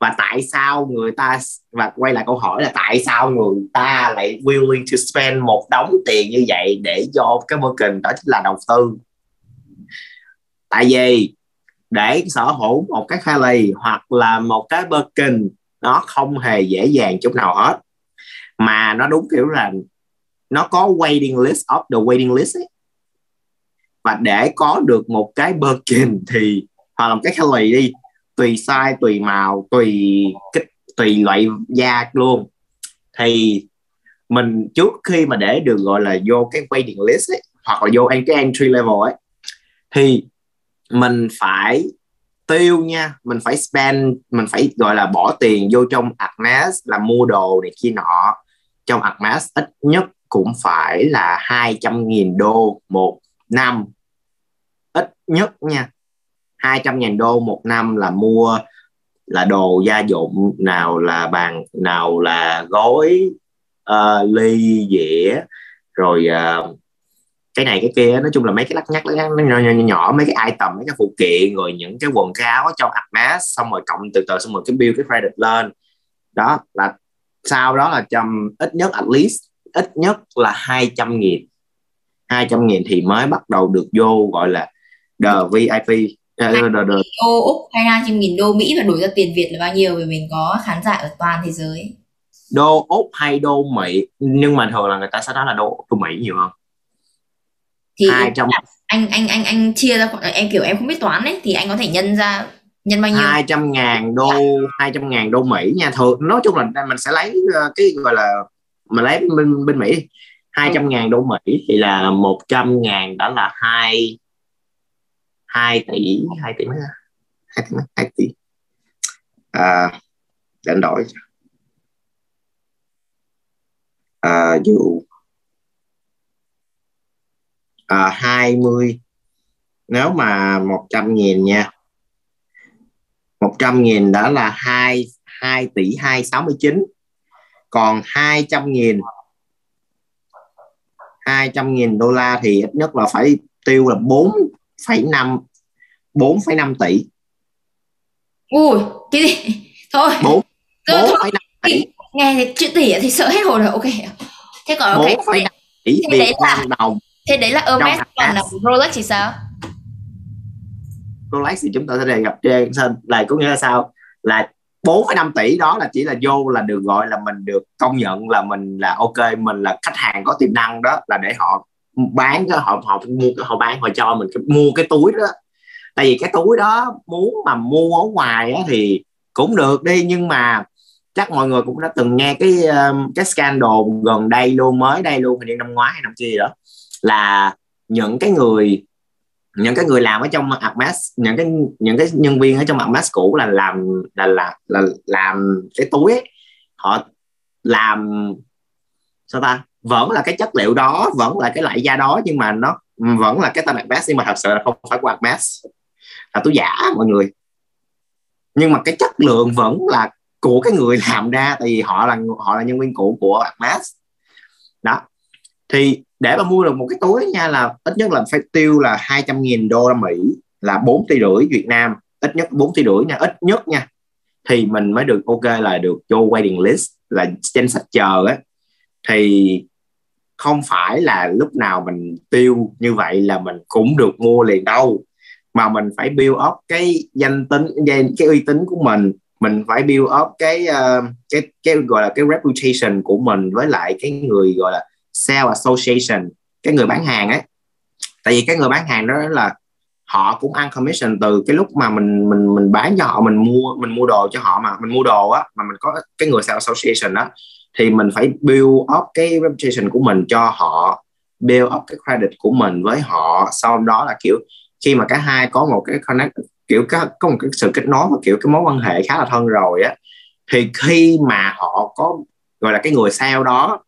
Và tại sao người ta và quay lại câu hỏi là tại sao người ta lại willing to spend một đống tiền như vậy để cho cái Birkin đó chính là đầu tư? Tại vì để sở hữu một cái Harley hoặc là một cái Birkin nó không hề dễ dàng chút nào hết. Mà nó đúng kiểu là nó có waiting list of the waiting list ấy và để có được một cái Birkin thì hoặc là một cái Kelly đi tùy size tùy màu tùy kích tùy loại da luôn. Thì mình trước khi mà để được gọi là vô cái waiting list ấy, hoặc là vô cái entry level ấy thì mình phải tiêu nha mình phải spend mình phải gọi là bỏ tiền vô trong Agnes là mua đồ này kia nọ. Trong Agnes ít nhất cũng phải là 200.000 đô một năm nhất nha. 200.000 đô một năm là mua là đồ gia dụng nào là bàn nào là gói uh, ờ, ly dĩa rồi uh, cái này cái kia. Nói chung là mấy cái lắc nhắc lắc nhắc nhỏ, nhỏ, nhỏ mấy cái item mấy cái phụ kiện rồi những cái quần áo trong Admas xong rồi cộng từ từ xong rồi cái bill cái credit lên. Đó là sau đó là trong ít nhất at least ít nhất là 200 nghìn. 200 nghìn thì mới bắt đầu được vô gọi là VIP đô Úc hay 200 nghìn đô Mỹ và đổi ra tiền Việt là bao nhiêu? Vì mình có khán giả ở toàn thế giới. Đô Úc hay đô Mỹ? Nhưng mà thường là người ta sẽ nói là đô, đô Mỹ nhiều hơn. Thì 200 anh anh anh anh chia ra em kiểu em không biết toán ấy thì anh có thể nhân ra nhân bao nhiêu? 200 ngàn đô 200 ngàn đô Mỹ nha. Thường nói chung là mình sẽ lấy ờ, cái gọi là mà lấy bên bên Mỹ 200 ừ. ngàn đô Mỹ thì là 100 ngàn đã là hai 2 tỷ 2 tỷ mấy 2 tỷ mấy 2 tỷ. À, để anh đổi. À, dù à, 20 nếu mà 100 nghìn nha. 100 nghìn đó là 2 2 tỷ 269 còn 200 nghìn 200 nghìn đô la thì ít nhất là phải tiêu là 4 4,5 4,5 tỷ. Ui cái gì? Thôi. 4 4,5 tỷ. Nghe chữ tỷ thì sợ hết hồn rồi. Ok thế còn okay. 4,5 tỷ Việt Nam đồng. thế đấy là Hermes còn là Rolex thì sao? Rolex thì chúng ta sẽ đề gặp trên là có nghĩa là sao? Là 4,5 tỷ đó là chỉ là vô là được gọi là mình được công nhận là mình là ok mình là khách hàng có tiềm năng đó là để họ bán cái họ họ mua họ bán họ cho mình mua cái túi đó tại vì cái túi đó muốn mà mua ở ngoài á, thì cũng được đi nhưng mà chắc mọi người cũng đã từng nghe cái um, cái scandal gần đây luôn mới đây luôn hình như năm ngoái hay năm kia đó là những cái người những cái người làm ở trong Atmas những cái những cái nhân viên ở trong Atmas cũ là làm là là là làm cái túi ấy. họ làm sao ta vẫn là cái chất liệu đó, vẫn là cái loại da đó, nhưng mà nó ừ, vẫn là cái tên Atmas nhưng mà thật sự là không phải của Atmas là tôi giả, mọi người. Nhưng mà cái chất lượng vẫn là của cái người làm ra, tại vì họ là họ là nhân viên cũ của Atmas đó. Thì để mà mua được một cái túi nha, là ít nhất là phải tiêu là 200 nghìn đô la Mỹ, là 4 tỷ rưỡi Việt Nam. Ít nhất 4 tỷ rưỡi nha, ít nhất nha. Thì mình mới được ok là được vô waiting list, là trên sạch chờ á. Thì không phải là lúc nào mình tiêu như vậy là mình cũng được mua liền đâu. Mà mình phải build up cái danh tính cái uy tín của mình. Mình phải build up cái uh, cái cái gọi là cái reputation của mình với lại cái người gọi là sale association cái người bán hàng ấy. Tại vì cái người bán hàng đó là họ cũng ăn commission từ cái lúc mà mình mình mình bán cho họ mình mua mình mua đồ cho họ mà mình mua đồ á mà mình có cái người sale association đó thì mình phải build up cái reputation của mình cho họ build up cái credit của mình với họ. Sau đó là kiểu khi mà cả hai có một cái connect kiểu có, có một cái sự kết nối và kiểu cái mối quan hệ khá là thân rồi á thì khi mà họ có gọi là cái người sale đó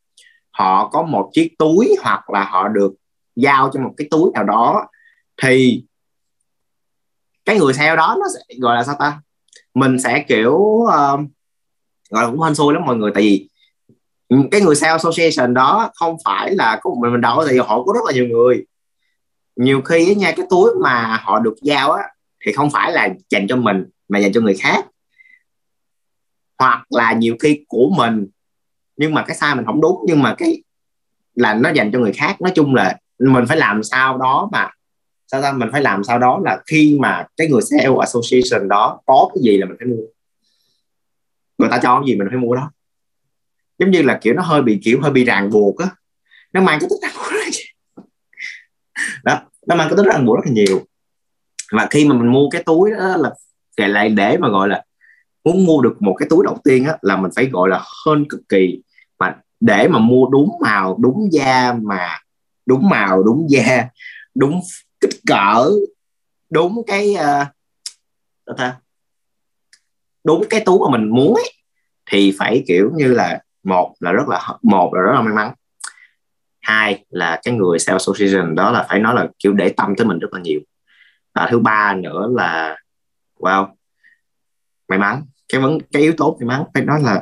họ có một chiếc túi hoặc là họ được giao cho một cái túi nào đó thì cái người sale đó nó sẽ gọi là sao ta? Mình sẽ kiểu uh, gọi là cũng hên xui lắm mọi người. Tại vì cái người sale association đó không phải là có một mình mình đâu thì họ có rất là nhiều người. Nhiều khi nha, cái túi mà họ được giao á, thì không phải là dành cho mình, mà dành cho người khác. Hoặc là nhiều khi của mình, nhưng mà cái sai mình không đúng, nhưng mà cái là nó dành cho người khác. Nói chung là mình phải làm sao đó mà, sao ta? Mình phải làm sao đó là khi mà cái người sale association đó có cái gì là mình phải mua. Người ta cho cái gì mình phải mua đó giống như là kiểu nó hơi bị kiểu hơi bị ràng buộc á. Nó mang cái tính ràng buộc đó nó mang cái tính ràng buộc rất là nhiều. Và khi mà mình mua cái túi đó là kể lại để mà gọi là muốn mua được một cái túi đầu tiên á là mình phải gọi là hơn cực kỳ mà để mà mua đúng màu đúng da mà đúng màu đúng da đúng kích cỡ đúng cái uh, ta? Đúng cái túi mà mình muốn ấy thì phải kiểu như là một là rất là một là rất là may mắn. Hai là cái người sales association đó là phải nói là kiểu để tâm tới mình rất là nhiều. Và thứ ba nữa là wow may mắn. Cái vấn cái yếu tố may mắn phải nói là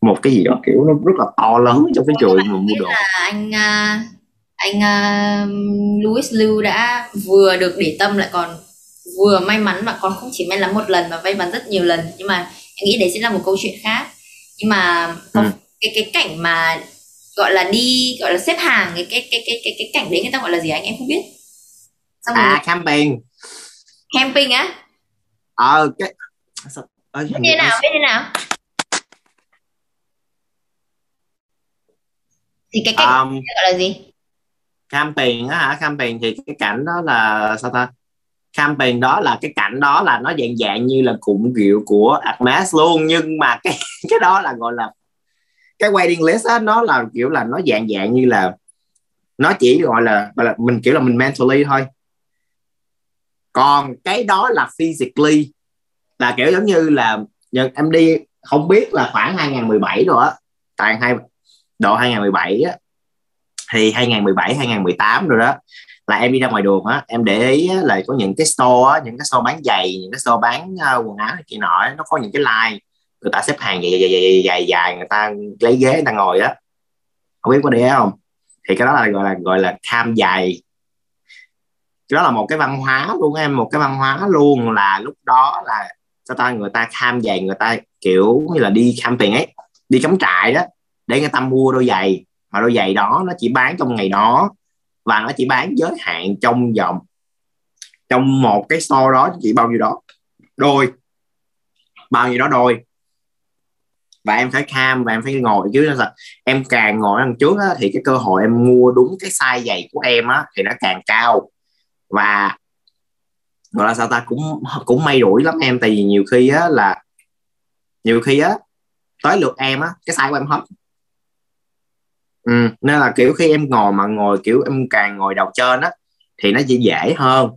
một cái gì đó kiểu nó rất là to lớn trong cái chuỗi mà mua đồ. là anh uh, anh uh, Louis Liu đã vừa được để tâm lại còn vừa may mắn mà còn không chỉ may mắn một lần mà may mắn rất nhiều lần. Nhưng mà anh nghĩ đấy sẽ là một câu chuyện khác. Nhưng mà ừ. Cái cái cảnh mà gọi là đi gọi là xếp hàng cái cái cái cái cái, cái cảnh đấy người ta gọi là gì anh em không biết. Xong à rồi... camping. Camping á? Ờ cái biết như nào biết như nào? Thì cái cảnh um, gọi là gì? Camping á hả? Camping thì cái cảnh đó là sao ta? Camping đó là cái cảnh đó là nó dạng dạng như là cụm rượu của Hermes luôn nhưng mà cái [LAUGHS] cái đó là gọi là cái waiting list á nó là kiểu là nó dạng dạng như là nó chỉ gọi là, gọi là mình kiểu là mình mentally thôi. Còn cái đó là physically là kiểu giống như là em đi không biết là khoảng 2017 rồi á tại hai độ 2017 á thì 2017 2018 rồi đó là em đi ra ngoài đường á em để ý á, là có những cái store á, những cái store bán giày những cái store bán uh, quần áo này kia nọ nó có những cái line người ta xếp hàng dài dài dài dài dài người ta lấy ghế người ta ngồi đó không biết có để không? Thì cái đó là gọi là gọi là tham dài. Cái đó là một cái văn hóa luôn em, một cái văn hóa luôn là lúc đó là cho ta, người ta tham giày người ta kiểu như là đi camping ấy, đi cắm trại đó, để người ta mua đôi giày. Mà đôi giày đó nó chỉ bán trong ngày đó và nó chỉ bán giới hạn trong vòng, trong một cái store đó chỉ bao nhiêu đó. Đôi. Bao nhiêu đó đôi và em phải cam và em phải ngồi chứ là em càng ngồi đằng trước á, thì cái cơ hội em mua đúng cái size giày của em á, thì nó càng cao. Và gọi là sao ta cũng cũng may rủi lắm em tại vì nhiều khi á là nhiều khi á tới lượt em á cái size của em hết. Ừ, nên là kiểu khi em ngồi mà ngồi kiểu em càng ngồi đầu trên á thì nó chỉ dễ hơn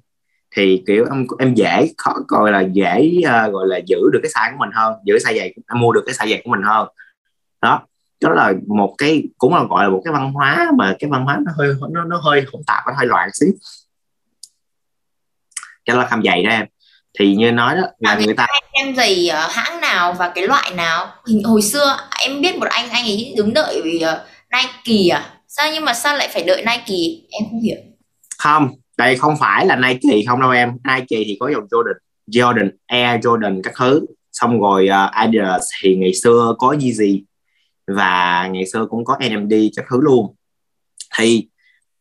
thì kiểu em em dễ khó gọi là dễ uh, gọi là giữ được cái size của mình hơn giữ size giày em mua được cái size giày của mình hơn. Đó đó là một cái cũng là gọi là một cái văn hóa mà cái văn hóa nó hơi nó nó hơi hỗn tạp nó hơi loạn xíu cho là khăm giày đó em. Thì như nói đó là à, người ta em giày uh, hãng nào và cái loại nào? Hình hồi xưa em biết một anh anh ấy đứng đợi vì uh, Nike à? Sao nhưng mà sao lại phải đợi Nike? Em không hiểu. Không đây không phải là Nike không đâu em. Nike thì có dòng Jordan Jordan Air Jordan các thứ. Xong rồi uh, Adidas thì ngày xưa có Yeezy và ngày xưa cũng có NMD các thứ luôn. Thì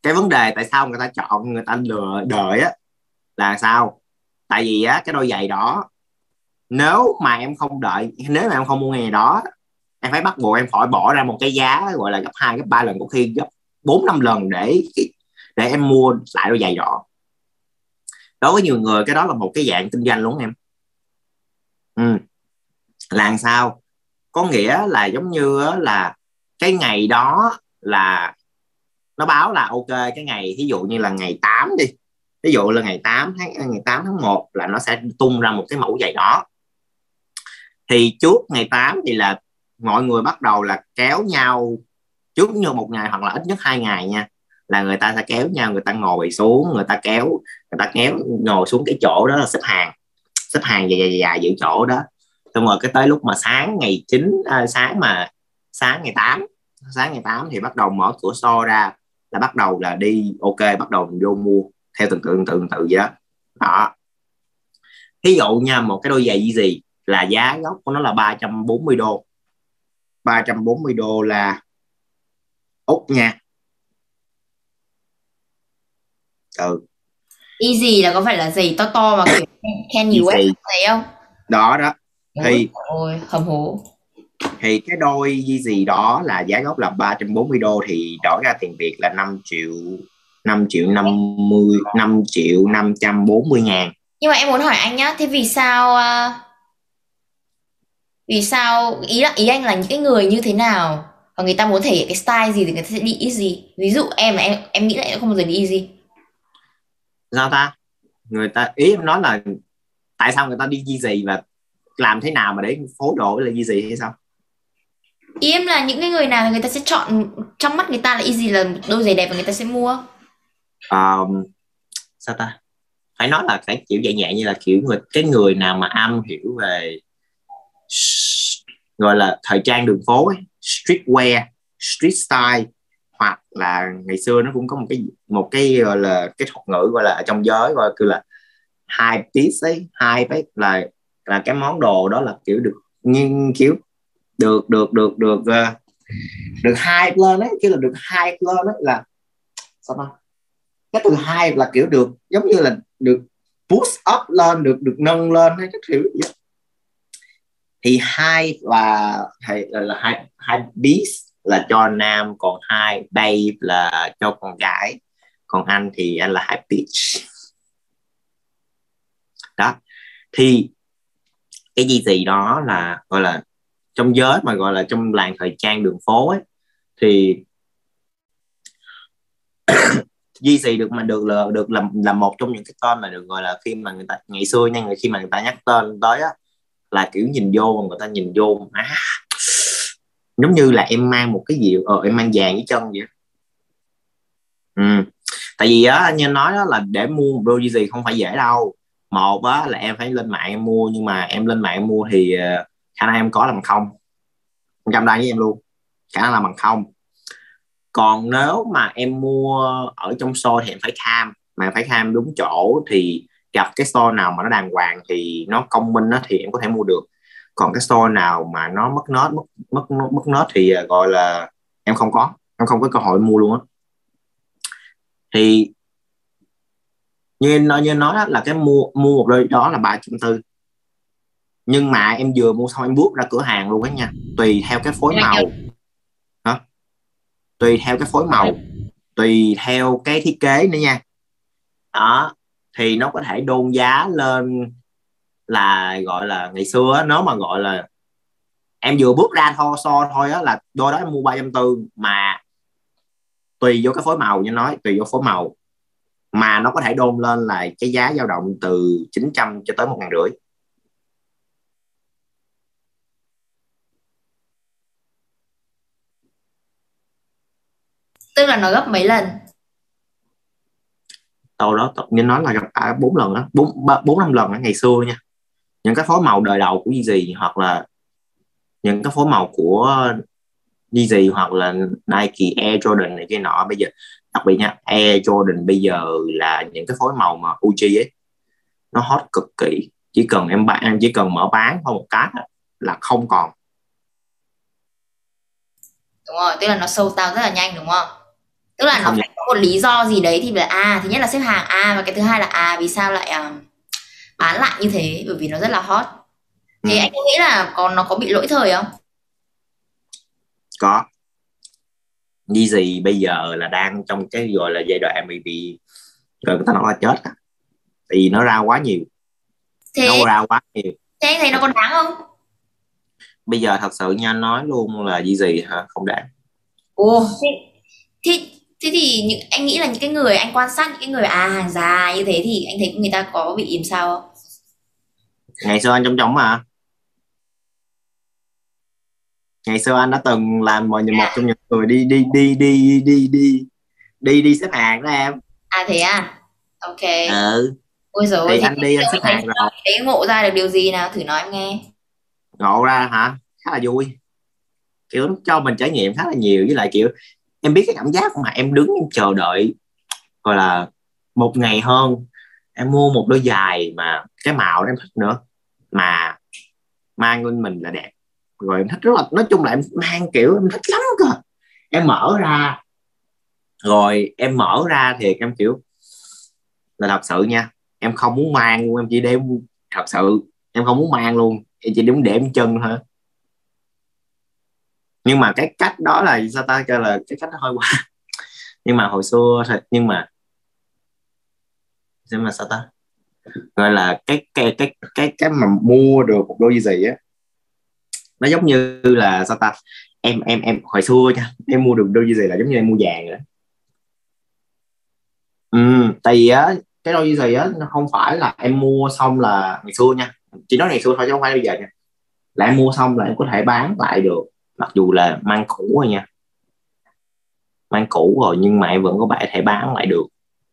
cái vấn đề tại sao người ta chọn người ta lựa đợi á là sao? Tại vì á cái đôi giày đó nếu mà em không đợi nếu mà em không mua ngày đó em phải bắt buộc em phải bỏ ra một cái giá gọi là gấp hai gấp ba lần có khi gấp bốn năm lần để để em mua lại đôi giày đó đối với nhiều người, cái đó là một cái dạng kinh doanh luôn em. Ừ. là sao? Có nghĩa là giống như là cái ngày đó là nó báo là ok, cái ngày ví dụ như là ngày 8 đi. Ví dụ là ngày 8 tháng à, ngày 8 tháng 1 là nó sẽ tung ra một cái mẫu giày đó thì trước ngày 8 thì là mọi người bắt đầu là kéo nhau trước như một ngày hoặc là ít nhất hai ngày nha là người ta sẽ kéo nhau người ta ngồi xuống người ta kéo người ta kéo ngồi xuống cái chỗ đó là xếp hàng xếp hàng dài dài dài giữ chỗ đó. Xong rồi cái tới lúc mà sáng ngày 9 à, sáng mà sáng ngày 8 sáng ngày 8 thì bắt đầu mở cửa so ra là bắt đầu là đi ok bắt đầu mình vô mua theo từng tự từng tự vậy đó. Đó. Ví dụ nha một cái đôi giày gì gì là giá gốc của nó là 340 đô. 340 đô là úc nha. Ừ. Easy là có phải là giày to to mà kiểu Kanye West này không đó đó. Thì ôi hầm hố. thì cái đôi gì đó là giá gốc là 340 đô thì đổi ra tiền Việt là 5 triệu 5 triệu 50 5 triệu 540 ngàn. Nhưng mà em muốn hỏi anh nhá thế vì sao uh, vì sao ý là ý anh là những cái người như thế nào và người ta muốn thể hiện cái style gì thì người ta sẽ đi easy ví dụ em mà em em nghĩ là em không bao giờ đi easy sao ta? Người ta ý em nói là tại sao người ta đi gì và làm thế nào mà để phối đồ là gì hay sao? Ý em là những cái người nào người ta sẽ chọn trong mắt người ta là easy là đôi giày đẹp và người ta sẽ mua. Um, sao ta? Phải nói là phải kiểu dạng nhẹ như là kiểu người cái người nào mà am hiểu về gọi là thời trang đường phố ấy, streetwear street style hoặc là ngày xưa nó cũng có một cái một cái gọi là cái thuật ngữ gọi là ở trong giới gọi là, là hai piece ấy hai cái là là cái món đồ đó là kiểu được nghiên cứu được được được được uh, được hai lên ấy kiểu là được hai lên ấy là sao ta? Cái từ hai là kiểu được giống như là được push up lên được được nâng lên hay các kiểu đó thì hai là hay là, là hai hai beast là cho nam còn hai babe là cho con gái còn anh thì anh là high pitch đó. Thì cái gì gì đó là gọi là trong giới mà gọi là trong làng thời trang đường phố ấy thì [COUGHS] duy trì được mà được là được làm là một trong những cái tên mà được gọi là khi mà người ta ngày xưa nha người khi mà người ta nhắc tên tới á là kiểu nhìn vô người ta nhìn vô à, giống như là em mang một cái gì ờ em mang vàng với chân vậy ừ. tại vì á như nói đó là để mua một đôi gì không phải dễ đâu. Một á là em phải lên mạng em mua nhưng mà em lên mạng em mua thì ờ, khả năng em có là bằng không. Trăm đây với em luôn khả năng là bằng không. Còn nếu mà em mua ở trong store thì em phải tham mà em phải tham đúng chỗ thì gặp cái store nào mà nó đàng hoàng thì nó công minh đó, thì em có thể mua được còn cái store nào mà nó mất nốt mất mất mất nốt thì à, gọi là em không có em không có cơ hội mua luôn á. Thì như nói như nói đó, là cái mua mua một đôi đó là ba trăm tư. Nhưng mà em vừa mua xong em bước ra cửa hàng luôn á nha tùy theo cái phối màu. đó tùy theo cái phối màu tùy theo cái thiết kế nữa nha. Đó thì nó có thể đôn giá lên là gọi là ngày xưa nó mà gọi là em vừa bước ra thôi so thôi á là đôi đó em mua ba trăm tư mà tùy vô cái phối màu như nói tùy vô phối màu. Mà nó có thể đôn lên là cái giá dao động từ 900 cho tới một ngàn rưỡi. Tức là nó gấp mấy lần? Đâu đó như nói là gặp bốn lần á bốn bốn năm lần ở ngày xưa nha những cái phối màu đời đầu của gì hoặc là những cái phối màu của gì hoặc là Nike Air Jordan này kia nọ bây giờ đặc biệt nha Air Jordan bây giờ là những cái phối màu mà UG ấy nó hot cực kỳ. Chỉ cần em bán chỉ cần mở bán thôi một cái là không còn. Đúng rồi tức là nó sâu tao rất là nhanh đúng không? Tức là nó phải có một lý do gì đấy thì là a à, thứ nhất là xếp hàng a à, và cái thứ hai là a à, vì sao lại uh, bán lại như thế bởi vì nó rất là hot. Thì ừ. anh nghĩ là còn nó có bị lỗi thời không? Có. Gì bây giờ là đang trong cái gọi là giai đoạn bị bị rồi người ta nói là chết à. vì nó ra quá nhiều. Thế, nó ra quá nhiều. thế anh thấy nó còn đáng không? Bây giờ thật sự nha nói luôn là gì gì hả? Không đáng. Ồ thế, thế thế thì những anh nghĩ là những cái người anh quan sát những cái người à hàng già như thế thì anh thấy người ta có bị làm sao không ngày xưa anh trong trống mà. Ngày xưa anh đã từng làm một, một trong những người đi đi đi đi đi đi đi đi xếp hàng đó em. À thế à? Ok. Ừ. Ôi rồi thì, thì anh đi anh xếp hàng rồi. đấy ngộ ra được điều gì nào? Thử nói em nghe. Ngộ ra hả? Khá là vui. Kiểu cho mình trải nghiệm khá là nhiều. Với lại kiểu em biết cái cảm giác mà em đứng em chờ đợi gọi là một ngày hơn. Em mua một đôi giày mà cái màu em thích nữa mà mang lên mình là đẹp. Rồi em thích rất là, nói chung là em mang kiểu em thích lắm cơ. Em mở ra, rồi em mở ra thì em kiểu là thật sự nha, em không muốn mang luôn, em chỉ để thật sự, em không muốn mang luôn, em chỉ đúng để em chân thôi. Nhưng mà cái cách đó là sao ta, kêu là cái cách hơi quá. [LAUGHS] Nhưng mà hồi xưa thật nhưng mà nhưng mà sao ta? Gọi là cái cái cái cái cái mà mua được một đôi giày á nó giống như là sao ta? Em em em hồi xưa nha em mua được đôi giày là giống như em mua vàng rồi ừ, tại vì á cái đôi giày á nó không phải là em mua xong là ngày xưa nha. Chỉ nói ngày xưa thôi chứ không phải bây giờ nha. Là em mua xong là em có thể bán lại được mặc dù là mang cũ rồi nha. Mang cũ rồi nhưng mà em vẫn có thể bán lại được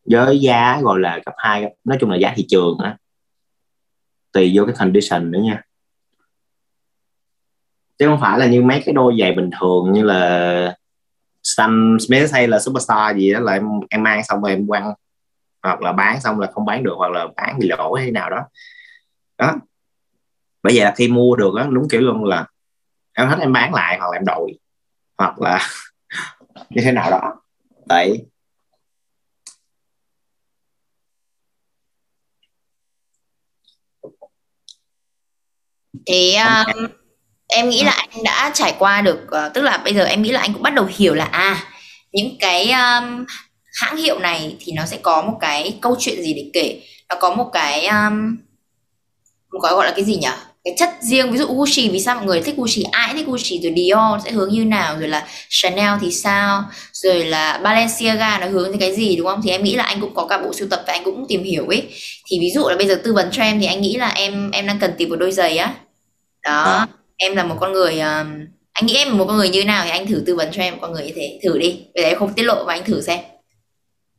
với giá gọi là cấp 2 nói chung là giá thị trường á. Tùy vô cái condition nữa nha. Chứ không phải là như mấy cái đôi giày bình thường như là Sam Smith hay là Superstar gì đó là em, em mang xong rồi em quăng. Hoặc là bán xong là không bán được hoặc là bán bị lỗ hay nào đó. Đó. Bởi vậy là khi mua được đó, đúng kiểu luôn là em hết em bán lại hoặc là em đổi. Hoặc là [LAUGHS] như thế nào đó. Đấy. Thì um, em nghĩ là anh đã trải qua được uh, tức là bây giờ em nghĩ là anh cũng bắt đầu hiểu là à những cái um, hãng hiệu này thì nó sẽ có một cái câu chuyện gì để kể. Nó có một cái um, một cái gọi là cái gì nhỉ? Cái chất riêng ví dụ Gucci vì sao mọi người thích Gucci? Ai thích Gucci? Rồi Dior sẽ hướng như nào? Rồi là Chanel thì sao? Rồi là Balenciaga nó hướng đến cái gì đúng không? Thì em nghĩ là anh cũng có cả bộ sưu tập và anh cũng tìm hiểu ấy. Thì ví dụ là bây giờ tư vấn cho em thì anh nghĩ là em em đang cần tìm một đôi giày á đó à. em là một con người um, anh nghĩ em là một con người như nào thì anh thử tư vấn cho em một con người như thế thử đi. Bây giờ em không tiết lộ và anh thử xem.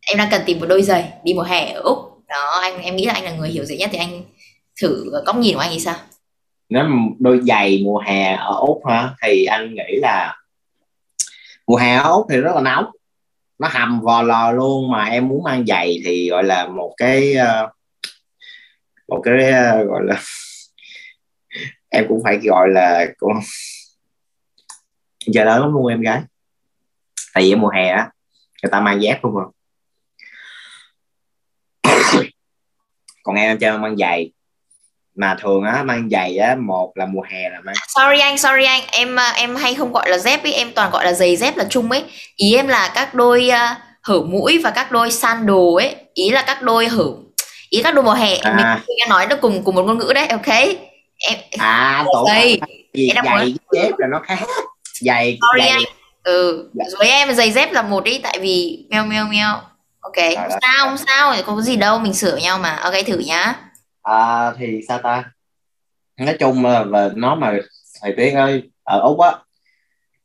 Em đang cần tìm một đôi giày đi mùa hè ở úc. Đó anh em nghĩ là anh là người hiểu dễ nhất thì anh thử góc nhìn của anh thì sao? Nếu đôi giày mùa hè ở úc hả thì anh nghĩ là mùa hè ở úc thì rất là nóng. Nó hầm vò lò luôn mà em muốn mang giày thì gọi là một cái uh, một cái uh, gọi là em cũng phải gọi là cũng chờ lớn lắm luôn em gái. Tại vì mùa hè á người ta mang dép không [COUGHS] à còn em em cho mang giày. Mà thường á mang giày á một là mùa hè là mang sorry anh sorry anh. Em ờ, em hay không gọi là dép ấy em toàn gọi là giày dép là chung ấy. Ý em là các đôi uh, hở mũi và các đôi sandal ấy. Ý là các đôi hở ý các đôi mùa hè. À. mình nghe nói được cùng cùng một ngôn ngữ đấy ok em à [LAUGHS] tổ giày giày muốn... dép là nó khác. Giày sorry giày... anh. Ừ dạ. với em giày dép là một ý tại vì meo meo meo. Ok. Không sao không sao không có gì đâu mình sửa nhau mà. Ok thử nhá. À, thì sao ta? Nói chung là và nó mà thầy tuyết ơi ở úc á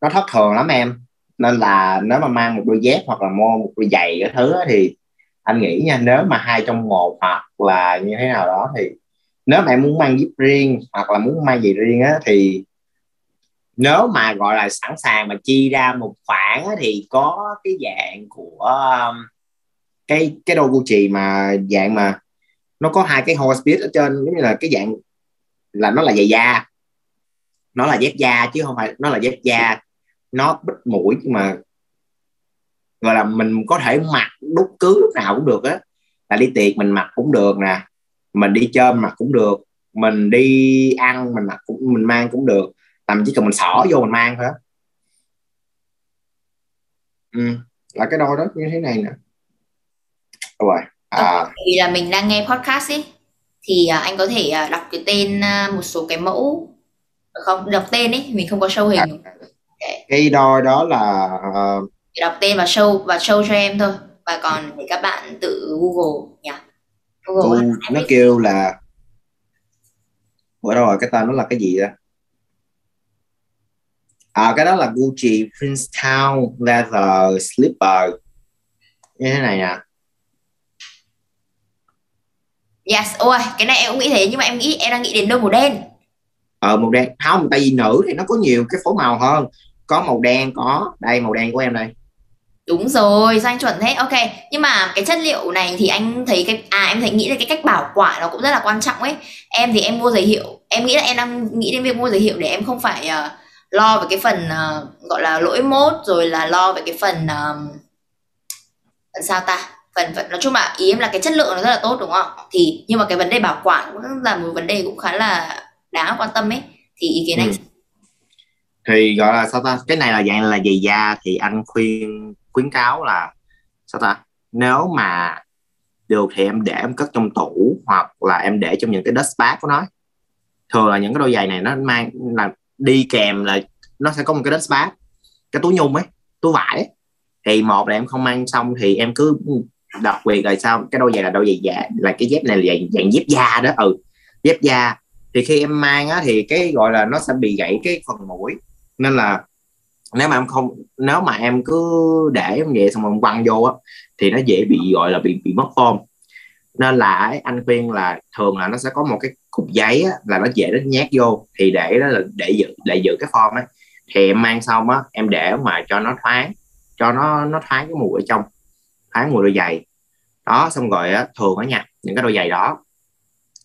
nó thất thường lắm em. Nên là nếu mà mang một đôi dép hoặc là mua một đôi giày cái thứ á, thì anh nghĩ nha nếu mà hai trong một hoặc là như thế nào đó thì nếu bạn muốn mang dép riêng hoặc là muốn mang gì riêng á thì nếu mà gọi là sẵn sàng mà chi ra một khoản á, thì có cái dạng của um, cái cái đôi Gucci mà dạng mà nó có hai cái horse bit ở trên giống như là cái dạng là nó là giày da. Nó là dép da chứ không phải nó là dép da. Nó bít mũi nhưng mà gọi là mình có thể mặc đúc cứ lúc nào cũng được á. Là đi tiệc mình mặc cũng được nè mình đi chơi mặc cũng được mình đi ăn mình mặc cũng mình mang cũng được tầm chỉ cần mình xỏ vô mình mang thôi ừ, là cái đôi đó như thế này nè. Rồi. À. vì là mình đang nghe podcast ấy thì uh, anh có thể uh, đọc cái tên một số cái mẫu không? Đọc tên ấy mình không có show hình. À, okay. cái đôi đó là uh... đọc tên và show và show cho em thôi. Và còn để các bạn tự google nhỉ google ừ, nó kêu là đâu rồi cái tên nó là cái gì đó à cái đó là Gucci Princetown leather slipper như thế này nè Yes, ôi, cái này em cũng nghĩ thế nhưng mà em nghĩ em đang nghĩ đến đôi màu đen. Ờ màu đen, không, tại vì nữ thì nó có nhiều cái phối màu hơn. Có màu đen có, đây màu đen của em đây đúng rồi sao anh chuẩn thế? Ok nhưng mà cái chất liệu này thì anh thấy cái à em thấy nghĩ là cái cách bảo quản nó cũng rất là quan trọng ấy. Em thì em mua giấy hiệu em nghĩ là em đang nghĩ đến việc mua giấy hiệu để em không phải uh, lo về cái phần uh, gọi là lỗi mốt rồi là lo về cái phần uh, phần sao ta? Phần, phần nói chung là ý em là cái chất lượng nó rất là tốt đúng không? Thì nhưng mà cái vấn đề bảo quản cũng là một vấn đề cũng khá là đáng quan tâm ấy. Thì ý kiến ừ. anh thì gọi là sao ta? Cái này là dạng là giày da thì anh khuyên khuyến cáo là sao ta? Nếu mà được thì em để em cất trong tủ hoặc là em để trong những cái dust bag của nó. Thường là những cái đôi giày này nó mang là đi kèm là nó sẽ có một cái dust bag cái túi nhung ấy túi vải ấy. thì một là em không mang xong thì em cứ đặc biệt là sao cái đôi giày là đôi giày da là cái dép này là dạng, dạng dép da đó ừ dép da. Thì khi em mang á thì cái gọi là nó sẽ bị gãy cái phần mũi. Nên là nếu mà em không nếu mà em cứ để em vậy xong rồi quăng vô á thì nó dễ bị gọi là bị bị mất form. Nên là anh khuyên là thường là nó sẽ có một cái cục giấy á, là nó dễ nó nhét vô thì để đó là để giữ để giữ cái form ấy. Thì em mang xong á em để mà cho nó thoáng cho nó nó thoáng cái mùi ở trong thoáng mùi đôi giày. Đó xong rồi á thường á nha những cái đôi giày đó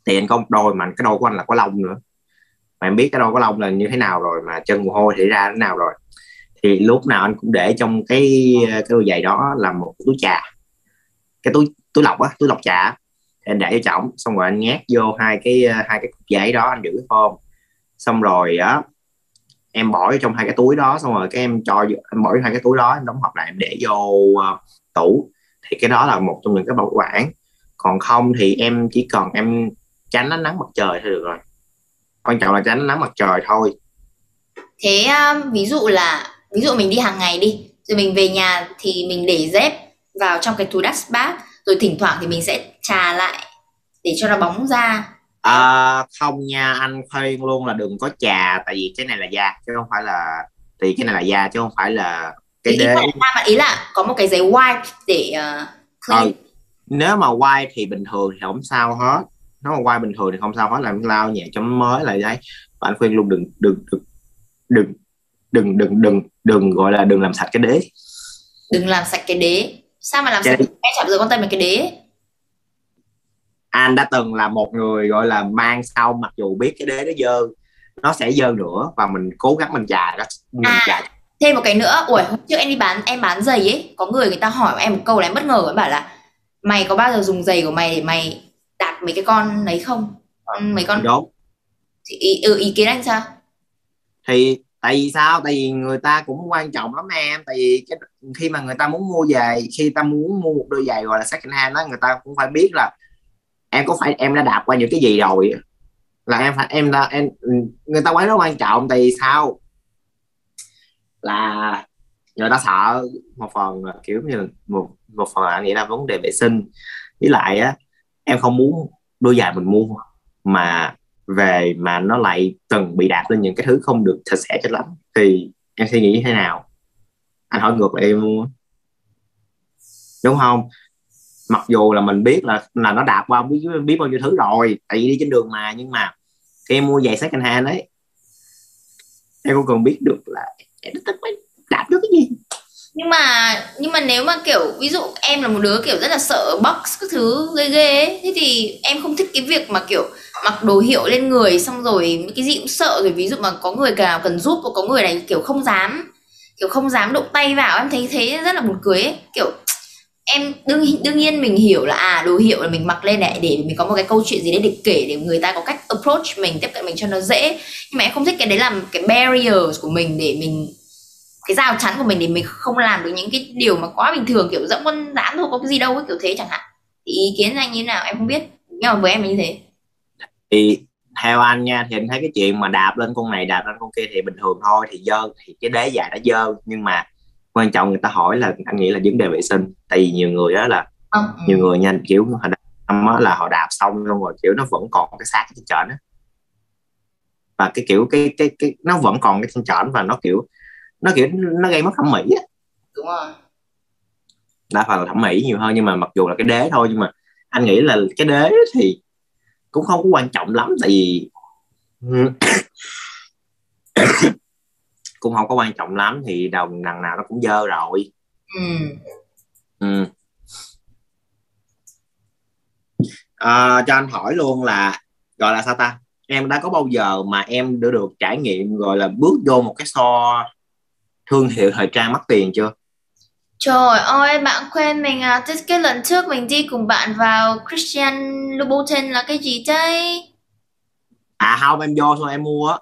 thì anh có một đôi mà cái đôi của anh là có lông nữa. Mà em biết cái đôi có lông là như thế nào rồi mà chân mồ hôi thì ra thế nào rồi thì lúc nào anh cũng để trong cái cái đôi giày đó là một túi trà. Cái túi túi lọc á túi lọc trà thì anh để vô trọng xong rồi anh nhét vô hai cái hai cái cục giấy đó anh giữ cái xong rồi á em bỏ trong hai cái túi đó xong rồi cái em cho em bỏ vô hai cái túi đó em đóng hộp lại em để vô uh, tủ. Thì cái đó là một trong những cái bảo quản. Còn không thì em chỉ cần em tránh ánh nắng mặt trời thôi được rồi. Quan trọng là tránh nắng mặt trời thôi. Thế um, ví dụ là ví dụ mình đi hàng ngày đi rồi mình về nhà thì mình để dép vào trong cái túi dust bag rồi thỉnh thoảng thì mình sẽ trà lại để cho nó bóng ra à, không nha anh khuyên luôn là đừng có trà tại vì cái này là da chứ không phải là thì cái này là da chứ không phải là cái đế ý, ý là có một cái giấy white để uh, clean. Ừ. nếu mà white thì bình thường thì không sao hết nó mà quay bình thường thì không sao hết làm lao nhẹ cho mới lại đấy và anh khuyên luôn đừng đừng đừng đừng đừng đừng đừng đừng gọi là đừng làm sạch cái đế. Đừng làm sạch cái đế. Sao mà làm cái... sạch em chả bao giờ quan tâm đến cái đế? Anh đã từng là một người gọi là mang sau mặc dù biết cái đế nó dơ nó sẽ dơ nữa và mình cố gắng mình chà mình à, chà. thêm một cái nữa. Ủa hôm trước em đi bán em bán giày ấy có người người ta hỏi em một câu là em bất ngờ em bảo là mày có bao giờ dùng giày của mày để mày đạp mấy cái con đấy không? Con mấy con đúng. Thì ý, ừ, ý kiến anh sao? Thì tại vì sao? Tại vì người ta cũng quan trọng lắm em. Tại vì cái, khi mà người ta muốn mua giày khi ta muốn mua một đôi giày gọi là second hand đó người ta cũng phải biết là em có phải em đã đạp qua những cái gì rồi. Là em phải em đã em ừ, người ta quá rất quan trọng. Tại vì sao? Là người ta sợ một phần kiểu như một một phần là nghĩ là vấn đề vệ sinh. Với lại á em không muốn đôi giày mình mua mà về mà nó lại từng bị đạp lên những cái thứ không được sạch sẽ cho lắm, thì em suy nghĩ như thế nào? Anh hỏi ngược lại em luôn đúng không? Mặc dù là mình biết là là nó đạp qua biết biết bao nhiêu thứ rồi, tại vì đi trên đường mà, nhưng mà khi em mua giày second hand đấy, em cũng cần biết được là em đạp được cái gì nhưng mà nhưng mà nếu mà, kiểu, ví dụ em là một đứa, kiểu, rất là sợ box các thứ, ghê ghê ấy, thế thì em không thích cái việc mà, kiểu, mặc đồ hiệu lên người, xong rồi cái gì cũng sợ rồi ví dụ mà có người nào cần giúp và có người này, kiểu, không dám, kiểu, không dám động tay vào, em thấy thế rất là buồn cười ấy. Kiểu, em đương đương nhiên mình hiểu là à đồ hiệu là mình mặc lên để để mình có một cái câu chuyện gì đấy để kể, để người ta có cách approach mình, tiếp cận mình cho nó dễ. Nhưng mà em không thích cái đấy làm cái barrier của mình để mình cái rào chắn của mình để mình không làm được những cái điều mà quá bình thường kiểu dẫm con dán thôi có cái gì đâu ấy, kiểu thế chẳng hạn. Thì ý kiến anh như thế nào? Em không biết. Nhưng mà với em như thế. Thì theo anh nha thì anh thấy cái chuyện mà đạp lên con này đạp lên con kia thì bình thường thôi thì dơ thì cái đế dài đã dơ. Nhưng mà quan trọng người ta hỏi là anh nghĩ là vấn đề vệ sinh. Tại vì nhiều người đó là ừ. nhiều người nhanh kiểu họ đạp là họ đạp xong xong rồi kiểu nó vẫn còn cái xác trên trển á. Và cái kiểu cái cái cái nó vẫn còn cái trên trển và nó kiểu nó kiểu nó gây mất thẩm mỹ á đúng rồi đa phần là thẩm mỹ nhiều hơn nhưng mà mặc dù là cái đế thôi nhưng mà anh nghĩ là cái đế thì cũng không có quan trọng lắm tại vì [COUGHS] cũng không có quan trọng lắm thì đồng đằng nào nó cũng dơ rồi ừ. ừ. À, cho anh hỏi luôn là gọi là sao ta em đã có bao giờ mà em đã được trải nghiệm gọi là bước vô một cái so thương hiệu thời trang mắc tiền chưa Trời ơi, bạn quen mình à, Thế cái lần trước mình đi cùng bạn vào Christian Louboutin là cái gì đây? À không, em vô thôi em mua á.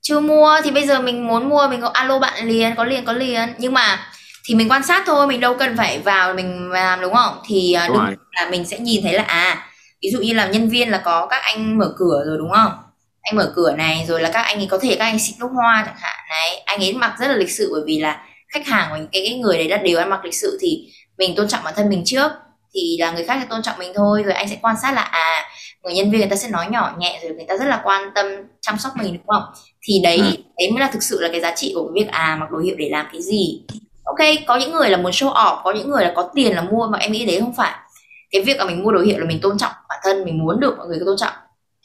Chưa mua, thì bây giờ mình muốn mua, mình có alo bạn liền, có liền, có liền. Nhưng mà thì mình quan sát thôi, mình đâu cần phải vào mình làm đúng không? Thì à, đúng đừng là mình sẽ nhìn thấy là à, ví dụ như là nhân viên là có các anh mở cửa rồi đúng không? Anh mở cửa này, rồi là các anh ấy có thể các anh xịt nước hoa chẳng hạn. Này. Anh ấy mặc rất là lịch sự bởi vì là khách hàng của cái, cái người đấy là đều ăn mặc lịch sự thì mình tôn trọng bản thân mình trước thì là người khác sẽ tôn trọng mình thôi. Rồi anh sẽ quan sát là à người nhân viên người ta sẽ nói nhỏ nhẹ rồi người ta rất là quan tâm chăm sóc mình đúng không? Thì đấy ừ. đấy mới là thực sự là cái giá trị của việc à mặc đồ hiệu để làm cái gì. Ok có những người là muốn show off có những người là có tiền là mua mà em nghĩ đấy không phải. Cái việc là mình mua đồ hiệu là mình tôn trọng bản thân mình muốn được mọi người tôn trọng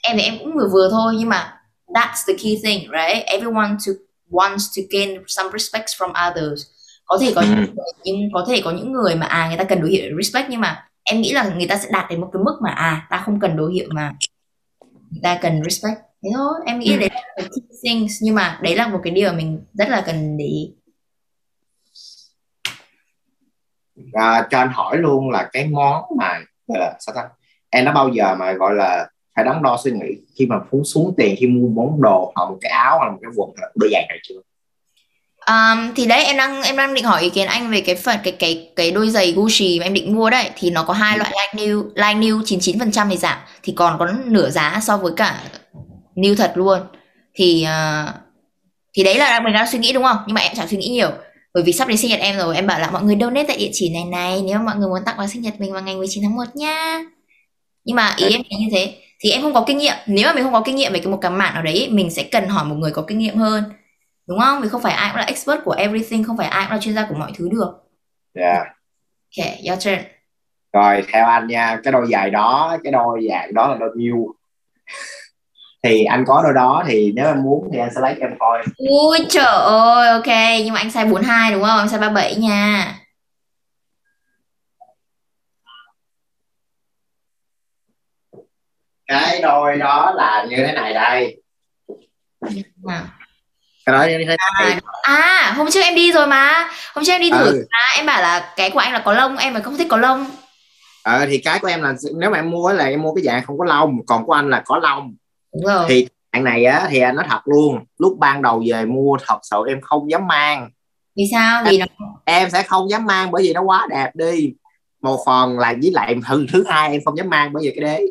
em thì em cũng vừa vừa thôi nhưng mà that's the key thing right? Everyone to wants to gain some respect from others. Có thể có những người, nhưng có thể có những người mà à người ta cần đồ hiệu respect nhưng mà em nghĩ là người ta sẽ đạt đến một cái mức mà à ta không cần đồ hiệu mà người ta cần respect. Thế thôi em nghĩ ừ. đấy là cái things nhưng mà đấy là một cái điều mình rất là cần để ý. À, cho anh hỏi luôn là cái món mà gọi là sao ta? Em đã bao giờ mà gọi là phải đắn đo suy nghĩ khi mà phú xuống tiền khi mua món đồ hoặc một cái áo hoặc một cái quần hoặc đôi giày này chưa? Um, thì đấy em đang em đang định hỏi ý kiến anh về cái phần cái cái cái đôi giày Gucci mà em định mua đấy. Thì nó có hai ừ. loại like new like new 99% thì giảm. Thì còn có nửa giá so với cả new thật luôn. Thì uh, thì đấy là mình đang suy nghĩ đúng không? Nhưng mà em chẳng suy nghĩ nhiều. Bởi vì sắp đến sinh nhật em rồi em bảo là mọi người donate tại địa chỉ này này nếu mà mọi người muốn tặng quà sinh nhật mình vào ngày 19 tháng 1 nha. Nhưng mà ý em là như thế thì em không có kinh nghiệm. Nếu mà mình không có kinh nghiệm về cái một cái mảng nào đấy mình sẽ cần hỏi một người có kinh nghiệm hơn. Đúng không? Vì không phải ai cũng là expert của everything không phải ai cũng là chuyên gia của mọi thứ được. Yeah. ok your turn. Rồi theo anh nha cái đôi giày đó cái đôi dạng đó là đôi nhiêu [LAUGHS] thì anh có đôi đó thì nếu em muốn thì anh sẽ lấy em coi. Ui trời ơi ok. Nhưng mà anh size 42 đúng không? Em size 37 nha cái đôi đó là như thế này đây. À. cái đó như thế này. À, à hôm trước em đi rồi mà. Hôm trước em đi thử ừ. à, em bảo là cái của anh là có lông em mà không thích có lông. Ờ thì cái của em là nếu mà em mua là em mua cái dạng không có lông còn của anh là có lông. Đúng rồi. Thì bạn này á thì anh nói thật luôn lúc ban đầu về mua thật sự em không dám mang. Vì sao? Vì nó em sẽ không dám mang bởi vì nó quá đẹp đi. Một phần là với lại thứ thứ hai em không dám mang bởi vì cái đế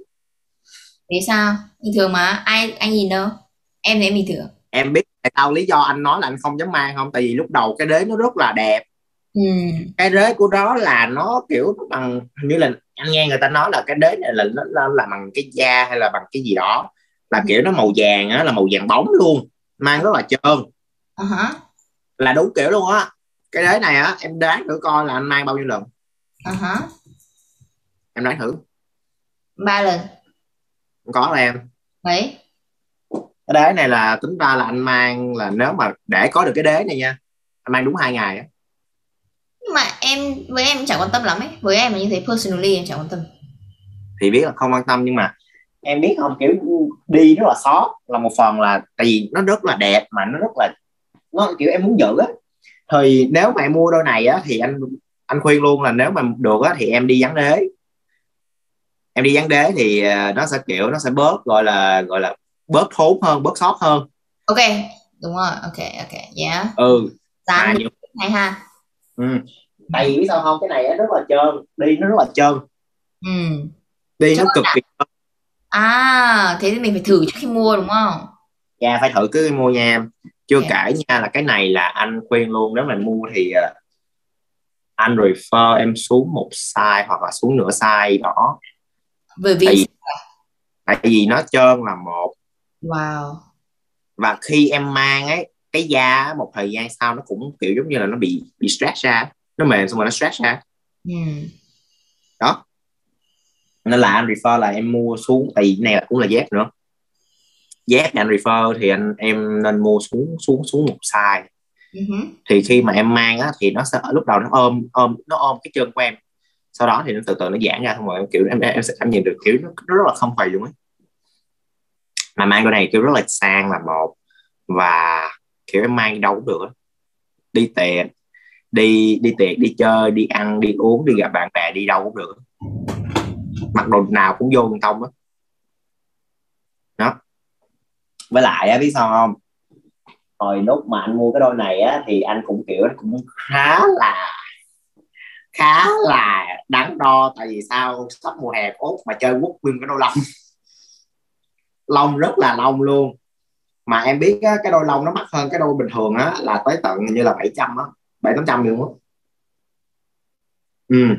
vì sao? Bình thường mà ai anh nhìn đâu? Em em bình thường. Em biết tại sao lý do anh nói là anh không dám mang không? Tại vì lúc đầu cái đế nó rất là đẹp. Ừ. cái đế của đó là nó kiểu bằng như là anh nghe người ta nói là cái đế này là nó, nó là bằng cái da hay là bằng cái gì đó. Là kiểu nó màu vàng á là màu vàng bóng luôn. Mang rất là trơn. Uh-huh. là đúng kiểu luôn á. Cái đế này á em đoán thử coi là anh mang bao nhiêu lần. Uh-huh. em đoán thử. Ba lần không có là em. Mấy cái đế này là tính ra là anh mang là nếu mà để có được cái đế này nha anh mang đúng hai ngày á. Mà em với em chẳng quan tâm lắm ấy. Với em là như thế personally em chẳng quan tâm. Thì biết là không quan tâm nhưng mà em biết không kiểu đi rất là xót là một phần là tại vì nó rất là đẹp mà nó rất là nó kiểu em muốn giữ á. Thì nếu mà em mua đôi này á thì anh anh khuyên luôn là nếu mà được á thì em đi dán đế em đi dán đế thì ờ, nó sẽ kiểu nó sẽ bớt gọi là gọi là bớt thốn hơn bớt sót hơn. Ok đúng rồi ok ok yeah. Ừ. Dán nhiều... này ha. Ừ. Tại vì biết sao không? Cái này rất là trơn. Đi nó rất là trơn. Ừ. Đi Chắc nó cực kỳ à thế thì mình phải thử trước khi mua đúng không? Dạ phải thử cứ mua nha em. Chưa okay. kể nha là cái này là anh khuyên luôn. Nếu mình mua thì uh, anh refer em xuống một size hoặc là xuống nửa size đó bởi vì tại, tại vì nó trơn là một. Wow. Và khi em mang ấy cái da một thời gian sau nó cũng kiểu giống như là nó bị bị stress ra nó mềm xong rồi nó stress ra. Ừ. đó. Nên là anh refer là em mua xuống tại vì này cũng là dép nữa. Dép anh refer thì anh em nên mua xuống xuống xuống một size. Uh-huh. thì khi mà em mang á thì nó sẽ lúc đầu nó ôm ôm nó ôm cái chân của em sau đó thì nó từ từ nó giãn ra xong rồi em kiểu em em sẽ cảm nhận được kiểu nó, nó rất là không phải luôn ấy. Mà mang đôi này kiểu rất là sang là một và kiểu em mang đi đâu cũng được đi tiệc đi đi tiệc đi chơi đi ăn đi uống đi gặp bạn bè đi đâu cũng được. Mặc đồ nào cũng vô tông đó đó. Với lại á biết sao không? Hồi lúc mà anh mua cái đôi này á thì anh cũng kiểu cũng khá là khá là đáng đo tại vì sao? Sắp mùa hè ốt mà chơi quốc nguyên cái đôi lông. [LAUGHS] Lông rất là lông luôn. Mà em biết á, cái đôi lông nó mắc hơn cái đôi bình thường á là tới tận như là 700 á bảy tám trăm luôn á. Ừ.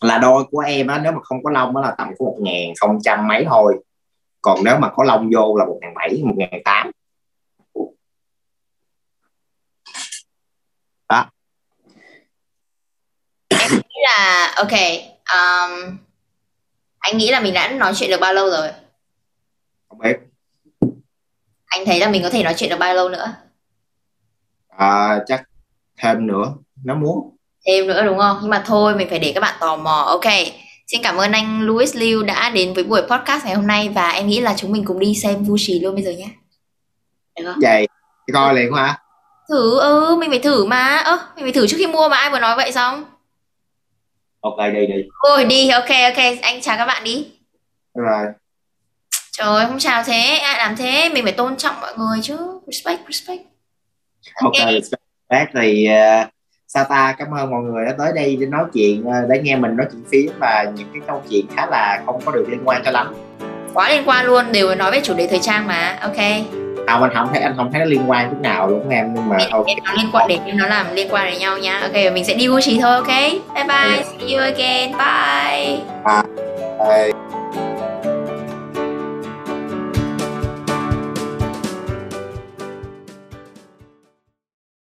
Là đôi của em á nếu mà không có lông á là tầm có một ngàn không trăm mấy thôi. Còn nếu mà có lông vô là một ngàn bảy một ngàn tám đó em nghĩ là ok um, anh nghĩ là mình đã nói chuyện được bao lâu rồi? Không biết. Anh thấy là mình có thể nói chuyện được bao lâu nữa? À, chắc thêm nữa nếu muốn. Thêm nữa đúng không? Nhưng mà thôi mình phải để các bạn tò mò. Ok xin cảm ơn anh Louis Liu đã đến với buổi podcast ngày hôm nay và em nghĩ là chúng mình cùng đi xem Vushi luôn bây giờ nhé. Được không? Vậy coi liền hả? Thử ừ mình phải thử mà. Ơ mình phải thử trước khi mua mà ai vừa nói vậy xong ok đi đi. Ôi đi ok ok. Anh chào các bạn đi. Rồi trời không chào thế. Ai làm thế? Mình phải tôn trọng mọi người chứ. Respect respect. Ok, okay respect thì uh, Sata cảm ơn mọi người đã tới đây để nói chuyện ờ, để nghe mình nói chuyện phím và những cái câu chuyện khá là không có được liên quan cho lắm. Quá liên quan luôn. Đều nói về chủ đề thời trang mà. Ok à anh không thấy anh không thấy nó liên quan chút nào luôn em nhưng mà okay. nó liên quan để nó làm liên quan đến nhau nha. Ok mình sẽ đi Gucci thôi ok? Bye bye see you again. Bye bye, bye.